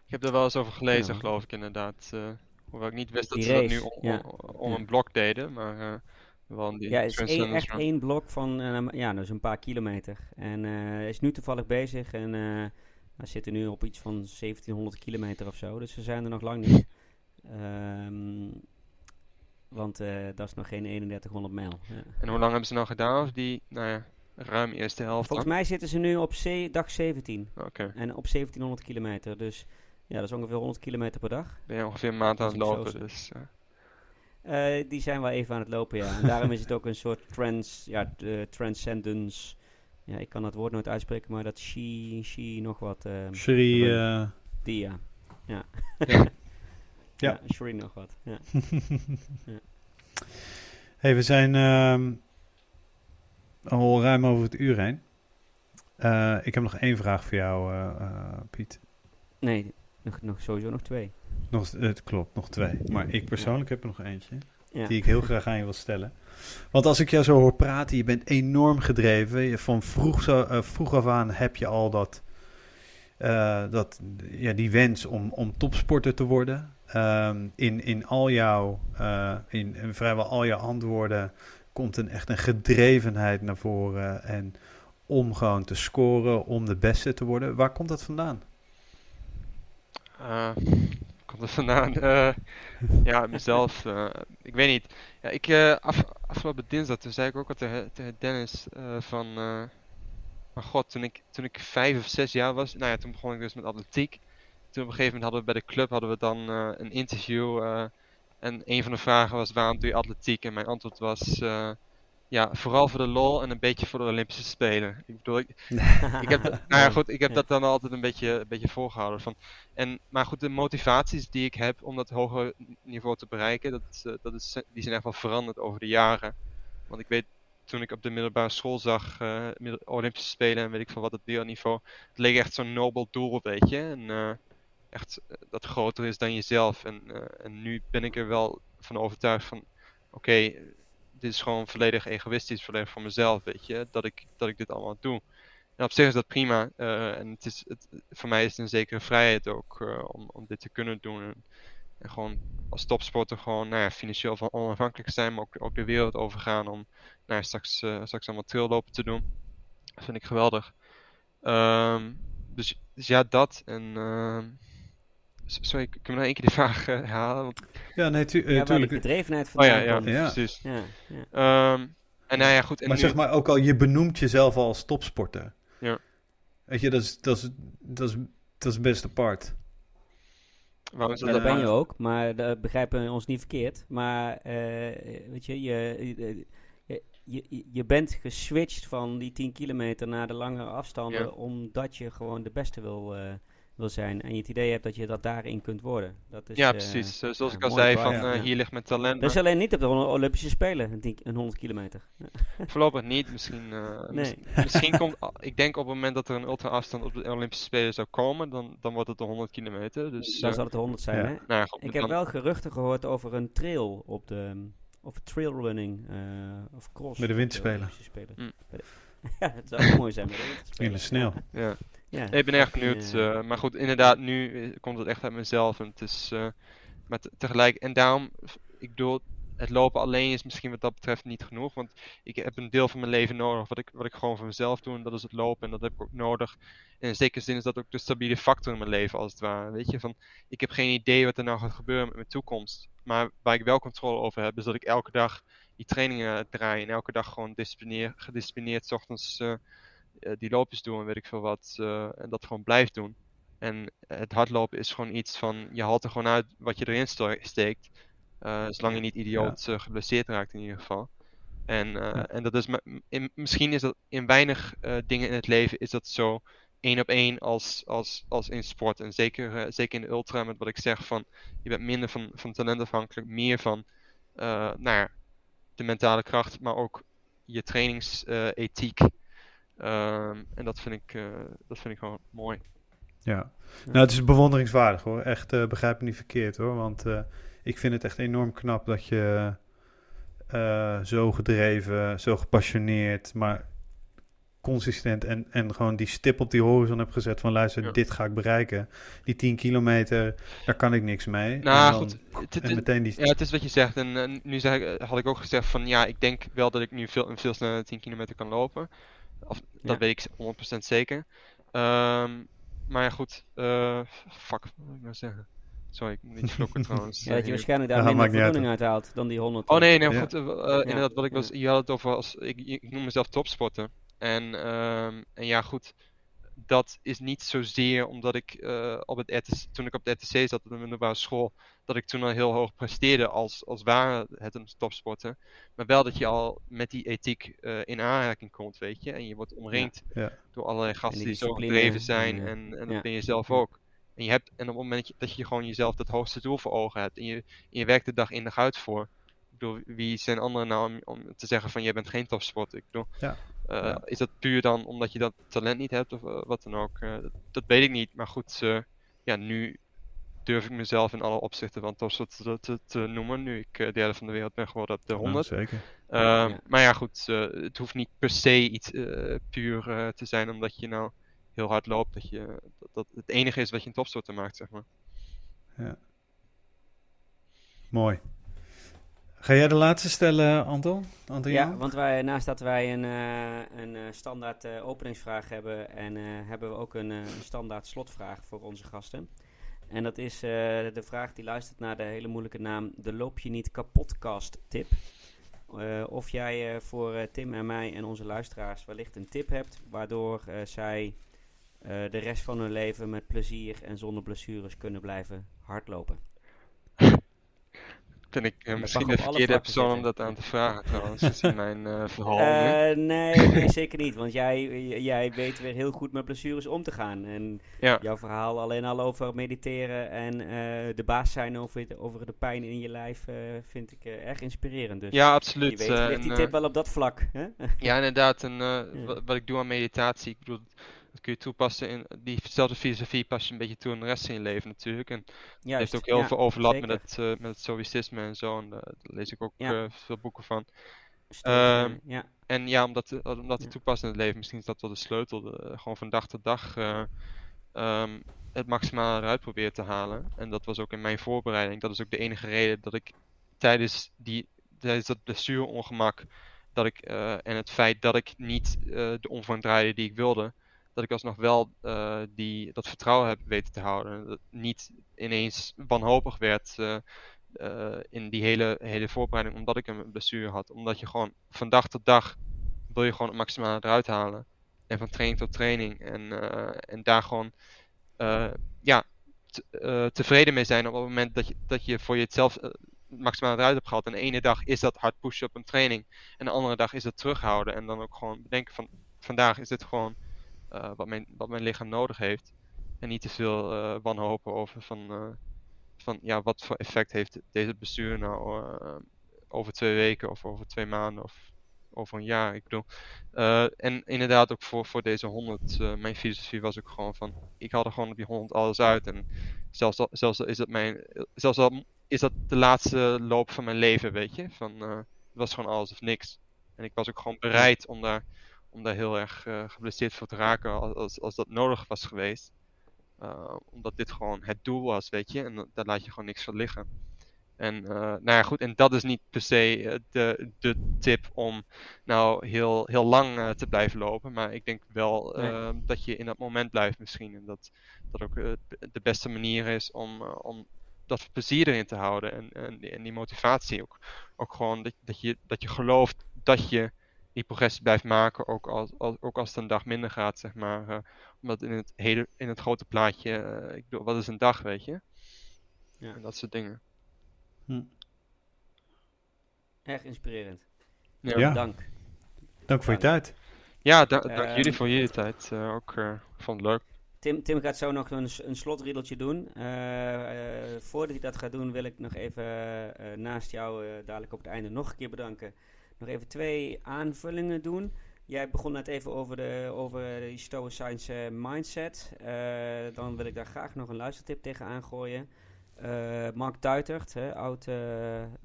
Ik heb er wel eens over gelezen, Ja. geloof ik inderdaad. eh, hoewel ik niet wist dat ze dat nu om, ja. een blok deden. Maar eh, Wel die Ja, het is één, Transcendence echt één blok van uh, ja, dus een paar kilometer. En hij is nu toevallig bezig en we zitten nu op iets van 1700 kilometer of zo. Dus we zijn er nog lang niet. Um, want dat is nog geen 3100 mijl. Ja. En hoe lang hebben ze nou gedaan? Of die, nou ja, ruim eerste helft Volgens dan? mij zitten ze nu op dag 17. Oké. Okay. En op 1700 kilometer. Dus ja, dat is ongeveer 100 kilometer per dag. Ben je ongeveer een maand aan het lopen, dus... Uh, die zijn wel even aan het lopen, ja. En daarom is het ook een soort trans, ja, de transcendence. Ja, ik kan dat woord nooit uitspreken, maar dat she, she nog wat. Uh, Shri. Uh... Die, ja. Ja. (laughs) ja. ja. Shri nog wat. Ja. ja. (laughs) hey, we zijn uh, al ruim over het uur heen. Uh, ik heb nog één vraag voor jou, uh, Piet. Nee, nog, nog sowieso nog twee. Nog, het klopt, nog twee. Maar ik persoonlijk ja. heb er nog eentje. Ja. Die ik heel graag aan je wil stellen. Want als ik jou zo hoor praten, je bent enorm gedreven. Van vroeg, zo, uh, vroeg af aan heb je al dat, uh, dat, ja, die wens om, om topsporter te worden. Um, in, in al jouw, uh, in, in, vrijwel al jouw antwoorden komt een echt een gedrevenheid naar voren. En om gewoon te scoren, om de beste te worden. Waar komt dat vandaan? Uh, komt er vandaan? Uh, ja, mezelf. Uh, ik weet niet. Ja, ik, af, afgelopen dinsdag, toen zei ik ook al tegen, Dennis van... maar god, toen ik, toen ik vijf of zes jaar was, nou ja, toen begon ik dus met atletiek. Toen op een gegeven moment hadden we bij de club hadden we dan een interview. en een van de vragen was, waarom doe je atletiek? En mijn antwoord was... vooral voor de lol en een beetje voor de Olympische Spelen. Ik bedoel, ik, (laughs) ik heb, nou ja, goed, ik heb dat dan altijd een beetje, een beetje volgehouden. Van. En, maar goed, de motivaties die ik heb om dat hoger niveau te bereiken, dat, uh, dat is, die zijn echt wel veranderd over de jaren. Want ik weet, toen ik op de middelbare school zag, uh, Olympische Spelen en weet ik van wat het wereldniveau, het leek echt zo'n nobel doel, weet je. En uh, echt dat groter is dan jezelf. En, en nu ben ik er wel van overtuigd van, oké, okay, dit is gewoon volledig egoïstisch, volledig voor mezelf, weet je, dat ik, dat ik dit allemaal doe. En op zich is dat prima. Uh, en het is, het, voor mij is het een zekere vrijheid ook uh, om, om dit te kunnen doen. En, gewoon als topsporter gewoon nou ja, financieel van onafhankelijk zijn, maar ook, ook de wereld overgaan om nou straks, uh, straks allemaal traillopen te doen. Dat vind ik geweldig. Um, dus, dus ja, dat. En sorry, ik kan nog één keer die vraag herhalen? Want... Ja, nee, tu ja, tuurlijk. de gedrevenheid van oh, ja, ja, ja, precies. Ja, ja. Um, en nou ja, goed. En maar nu... zeg maar ook al, je benoemt jezelf als topsporter. Ja. Weet je, dat is, dat is, dat is, dat is best apart. Waarom is dat, dat ben je ook, maar dat begrijpen we ons niet verkeerd. Maar uh, weet je, je, je, je, je bent geswitcht van die 10 kilometer naar de langere afstanden, Ja. omdat je gewoon de beste wil, uh, wil zijn. En je het idee hebt dat je dat daarin kunt worden. Dat is, ja, eh, precies. Uh, zoals ja, ik al zei, van uh, ja. hier ligt mijn talent. Dat is alleen niet op de Olympische Spelen, een, 10 een 100 kilometer. (laughs) Voorlopig niet. Misschien, (laughs) uh, Nee. mis- (laughs) misschien komt. Ik denk op het moment dat er een ultra afstand op de Olympische Spelen zou komen, dan, dan wordt het de 100 kilometer. Dus. Dan eh, zal het de 100 zijn, ja. hè? nou ja, goed, Ik dan- heb wel geruchten gehoord over een trail op de... Of trailrunning, eh of cross. Met de winterspelen. Olympische Spelen. Mm. (laughs) Ja, het zou ook mooi zijn. In de sneeuw. Ja. Ja. Ik ben erg En, benieuwd. eh, maar goed, inderdaad, nu eh, komt het echt uit mezelf. En het is. eh, maar te- tegelijk. En daarom, ik bedoel, het lopen alleen is misschien wat dat betreft niet genoeg. Want ik heb een deel van mijn leven nodig wat ik, wat ik gewoon voor mezelf doe. En dat is het lopen. En dat heb ik ook nodig. En in zekere zin is dat ook de stabiele factor in mijn leven, als het ware. Weet je, van ik heb geen idee wat er nou gaat gebeuren met mijn toekomst. Maar waar ik wel controle over heb, is dat ik elke dag die trainingen draai. En elke dag gewoon disciplineer, gedisciplineerd 's ochtends eh, eh, die loopjes doe en weet ik veel wat. eh, en dat gewoon blijf doen. En het hardlopen is gewoon iets van, je haalt er gewoon uit wat je erin steekt. zolang je niet idioot geblesseerd raakt in ieder geval. En, Ja. en dat is, in, misschien is dat in weinig dingen in het leven is dat zo één op één als, als, als in sport. En zeker, zeker in de ultra met wat ik zeg van, je bent minder van, van talent afhankelijk, meer van, eh, nou ja, de mentale kracht, maar ook je trainingsethiek. Ehm, en dat vind, ik, eh, dat vind ik gewoon mooi. Ja. Nou, het is bewonderingswaardig hoor. Echt, eh, begrijp me niet verkeerd hoor. Want eh, ik vind het echt enorm knap dat je zo gedreven, zo gepassioneerd, maar consistent en, en gewoon die stip op die horizon hebt gezet van luister, Ja. dit ga ik bereiken. Die 10 kilometer, daar kan ik niks mee. Nou, En dan goed, het, En is- meteen die... ja, het is wat je zegt. En eh, nu zeg, ik- had ik ook gezegd van ja, ik denk wel dat ik nu veel, veel sneller 10 kilometer kan lopen. Of, dat Ja. weet ik 100% zeker. Ehm, maar ja, goed, eh, fuck, wat wil ik nou zeggen? Sorry, ik moet niet vloeken (laughs) trouwens. Ja, dat je waarschijnlijk daar Ja, minder voldoening uit haalt dan die 100. Oh nee, nee, Ja. goed. eh, eh, inderdaad, wat ik was, je had het over als, ik, ik noem mezelf topsporter. En, ehm, en ja, goed, dat is niet zozeer omdat ik eh, op het RTC, toen ik op de RTC zat op de middelbare school, dat ik toen al heel hoog presteerde als, als ware het een topsporter. Maar wel dat je al met die ethiek eh, in aanraking komt, weet je. En je wordt omringd Ja. door allerlei gasten die die zo gedreven zijn. en, En, en dat ja. ben je zelf ook. En, je hebt, en op het moment dat je, dat je gewoon jezelf dat hoogste doel voor ogen hebt. En je, en je werkt de dag in dag uit voor. Ik bedoel, wie zijn anderen nou om, om te zeggen van jij bent geen topsporter? Ik bedoel, Ja. Eh, Ja. is dat puur dan omdat je dat talent niet hebt of eh, wat dan ook? Eh, dat, dat weet ik niet. Maar goed, eh, ja, nu durf ik mezelf in alle opzichten van topsporter te, te, te noemen. Nu ik derde van de wereld ben geworden op de 100. Ja, zeker. Ehm, Ja. Maar ja, goed, eh, het hoeft niet per se iets eh, puur te zijn omdat je nou heel hard loopt. Dat, je, dat, dat het enige is wat je een topsporter maakt, zeg maar. Mooi. Ga jij de laatste stellen, Anton? Anton Ja, want wij, naast dat wij een, eh, een eh, standaard eh, openingsvraag hebben, en, hebben we ook een, standaard slotvraag voor onze gasten. En dat is de vraag die luistert naar de hele moeilijke naam de Loop je niet kapotcast tip. Of jij voor Tim en mij en onze luisteraars wellicht een tip hebt, waardoor zij de rest van hun leven met plezier en zonder blessures kunnen blijven hardlopen. Ben ik eh, misschien de verkeerde persoon om dat aan te vragen trouwens, gezien mijn eh (laughs) verhaal. Eh, nee, nee, (laughs) zeker niet. Want jij, jij weet weer heel goed met blessures om te gaan. En Ja. jouw verhaal alleen al over mediteren en de baas zijn over, het- over de pijn in je lijf vind ik erg inspirerend. Dus Ja, je absoluut. weet, eh, ligt die tip wel op dat vlak. Hè? Ja, inderdaad. En (laughs) Ja. wat, wat ik doe aan meditatie, ik bedoel, dat kun je toepassen in diezelfde filosofie pas je een beetje toe in de rest van je leven natuurlijk. En het Juist, heeft ook heel ja, veel overlap zeker. met het, eh, met het stoïcisme en zo. En eh, daar lees ik ook Ja. eh, veel boeken van. Ehm, ja. En ja, om dat, om dat te Ja. toepassen in het leven, misschien is dat wel de sleutel. de- gewoon van dag tot dag eh, ehm, het maximale eruit proberen te halen. En dat was ook in mijn voorbereiding. Dat is ook de enige reden dat ik tijdens, die, tijdens dat blessureongemak dat ik, en het feit dat ik niet de omvang draaide die ik wilde, dat ik alsnog wel eh, die, dat vertrouwen heb weten te houden. Dat niet ineens wanhopig werd eh, eh, in die hele, hele voorbereiding omdat ik een blessure had. Omdat je gewoon van dag tot dag wil je gewoon het maximale eruit halen. En van training tot training. En, en daar gewoon ja, tevreden mee zijn op het moment dat je, dat je voor jezelf maximale eruit hebt gehaald. En de ene dag is dat hard pushen op een training. En de andere dag is dat terughouden. En dan ook gewoon bedenken van vandaag is dit gewoon eh, wat, mijn, wat mijn lichaam nodig heeft. En niet te veel eh, wanhopen over van, eh, van ja, wat voor effect heeft deze bestuur nou over twee weken of over twee maanden of over een jaar. Ik bedoel, en inderdaad ook voor, voor deze 100, eh, mijn filosofie was ook gewoon van, ik haal er gewoon op die 100 alles uit. En zelfs al, zelfs is dat mijn, zelfs al is dat de laatste loop van mijn leven, weet je. Van, het was gewoon alles of niks. En ik was ook gewoon bereid om daar, om daar heel erg eh, geblesseerd voor te raken als, als, als dat nodig was geweest. Uh, omdat dit gewoon het doel was, weet je. En da- daar laat je gewoon niks van liggen. En uh, nou ja, goed. En dat is niet per se uh, de, de tip om nou heel, heel lang uh, te blijven lopen. Maar ik denk wel Nee. dat je in dat moment blijft misschien. En dat dat ook uh, de beste manier is om, uh, om dat plezier erin te houden. En, en, en die motivatie ook. Ook gewoon dat, dat, je, dat je gelooft dat je die progressie blijft maken. Ook als, als, ook als het een dag minder gaat, zeg maar. Uh, omdat in het, hele, in het grote plaatje, uh, ik bedoel, wat is een dag, weet je? Ja. En dat soort dingen. Hm. Erg inspirerend. Ja, Ja. Dank. Dank voor je tijd. ja da dank Ehm, jullie voor jullie tijd. Uh, ook uh, vond het leuk. Tim, Tim gaat zo nog een, een slotriedeltje doen. Uh, uh, voordat hij dat gaat doen, wil ik nog even uh, naast jou dadelijk op het einde nog een keer bedanken. Nog even twee aanvullingen doen. Jij begon net even over, de, over die Stoïcijnse mindset. Uh, dan wil ik daar graag nog een luistertip tegen aangooien. Uh, Mark Duitert, hè, oud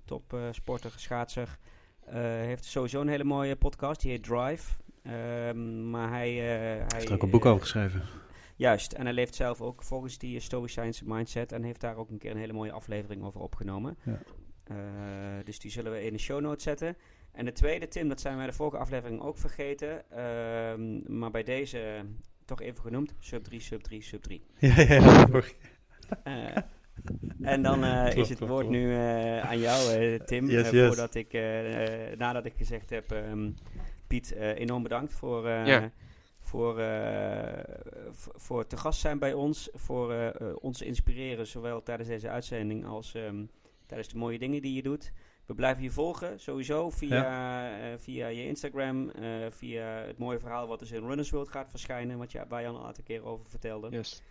topsporter, schaatser, heeft sowieso een hele mooie podcast. Die heet Drive. Um, maar hij... hij heeft ook een boek over geschreven. Juist, en hij leeft zelf ook volgens die Stoïcijnse mindset en heeft daar ook een keer een hele mooie aflevering over opgenomen. Ja. Eh, dus die zullen we in de show notes zetten. En de tweede, Tim, dat zijn wij de vorige aflevering ook vergeten. ehm, maar bij deze toch even genoemd. Sub 3, sub 3, sub 3. (laughs) Ja, ja. Eh, en dan eh, Klopt, is het klopt, woord klopt. nu eh, aan jou, eh, Tim. Yes, yes. Voordat ik, nadat ik gezegd heb, ehm, Piet, eh, enorm bedankt voor, eh, Ja. voor, eh, voor te gast zijn bij ons. Voor eh, eh, ons inspireren, zowel tijdens deze uitzending als ehm, tijdens de mooie dingen die je doet. We blijven je volgen, sowieso, via, eh, via je Instagram, eh, via het mooie verhaal wat dus in Runners World gaat verschijnen, wat je, waar al een aantal keer over vertelde. Yes.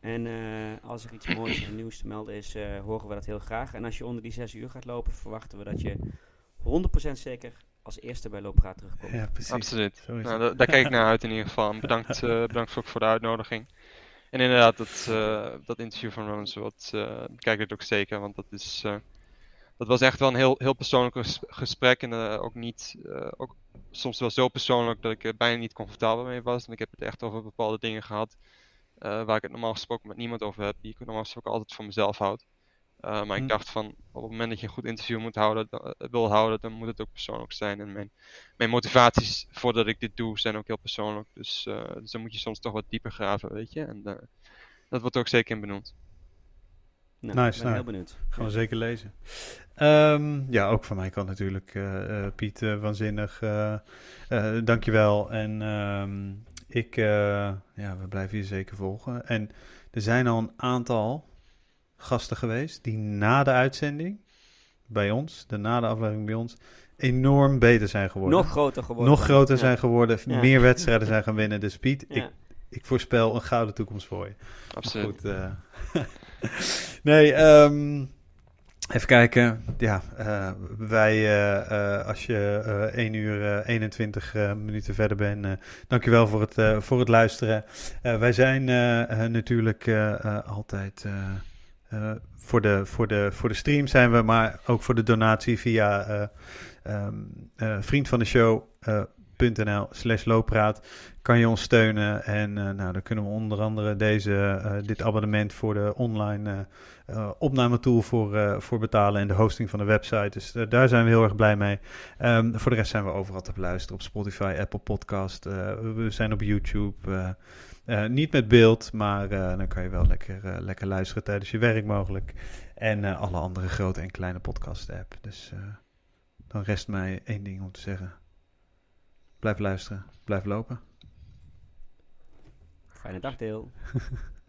En eh, als er iets moois en nieuws te melden is, eh, horen we dat heel graag. En als je onder die 6 uur gaat lopen, verwachten we dat je 100% zeker als eerste bij Looppraat terugkomt. Ja, precies. Absoluut. Nou, daar kijk ik naar uit in ieder geval. Bedankt, eh, (laughs) bedankt ook voor de uitnodiging. En inderdaad, dat, eh, dat interview van Ronald wat uh, bekijk ik ook zeker. Want dat is. Dat was echt wel een heel, heel persoonlijk ges- gesprek. En eh, ook niet. eh, ook soms wel zo persoonlijk dat ik er bijna niet comfortabel mee was. En ik heb het echt over bepaalde dingen gehad. eh, waar ik het normaal gesproken met niemand over heb. Die ik normaal gesproken altijd voor mezelf houd. Maar ik dacht van, op het moment dat je een goed interview moet houden, wil houden, dan moet het ook persoonlijk zijn. En mijn, mijn motivaties voordat ik dit doe zijn ook heel persoonlijk. Dus, dus dan moet je soms toch wat dieper graven, weet je. En dat wordt ook zeker in benoemd. Nou, Nice, ik ben nou, heel benieuwd. Gaan we zeker lezen. Um, ja, ook van mij kan natuurlijk. Uh, Piet, waanzinnig. Uh, dankjewel. En um, ik, ja, we blijven je zeker volgen. En er zijn al een aantal gasten geweest die na de uitzending bij ons, de na de aflevering bij ons, enorm beter zijn geworden. Nog groter geworden. Nog groter ja. zijn geworden, Ja. meer wedstrijden zijn gaan winnen. Dus Piet, Ja. ik, ik voorspel een gouden toekomst voor je. Absoluut. Goed, uh, (laughs) (laughs) nee, um, even kijken. Ja, uh, wij, uh, als je 1 uur 21 minuten verder bent, dankjewel voor het, voor het luisteren. wij zijn natuurlijk altijd voor, de, voor, de, voor de stream zijn we, maar ook voor de donatie via um, vriend van de show nl slash looppraat kan je ons steunen. En uh, nou, dan kunnen we onder andere deze, uh, dit abonnement voor de online uh, opnametool voor, voor betalen en de hosting van de website. Dus daar zijn we heel erg blij mee. Um, voor de rest zijn we overal te beluisteren op Spotify, Apple Podcast. we zijn op YouTube. niet met beeld, maar dan kan je wel lekker, lekker luisteren tijdens je werk mogelijk. En alle andere grote en kleine podcast app. Dus dan rest mij één ding om te zeggen. Blijf luisteren, blijf lopen. Fijne dag, deel. (laughs)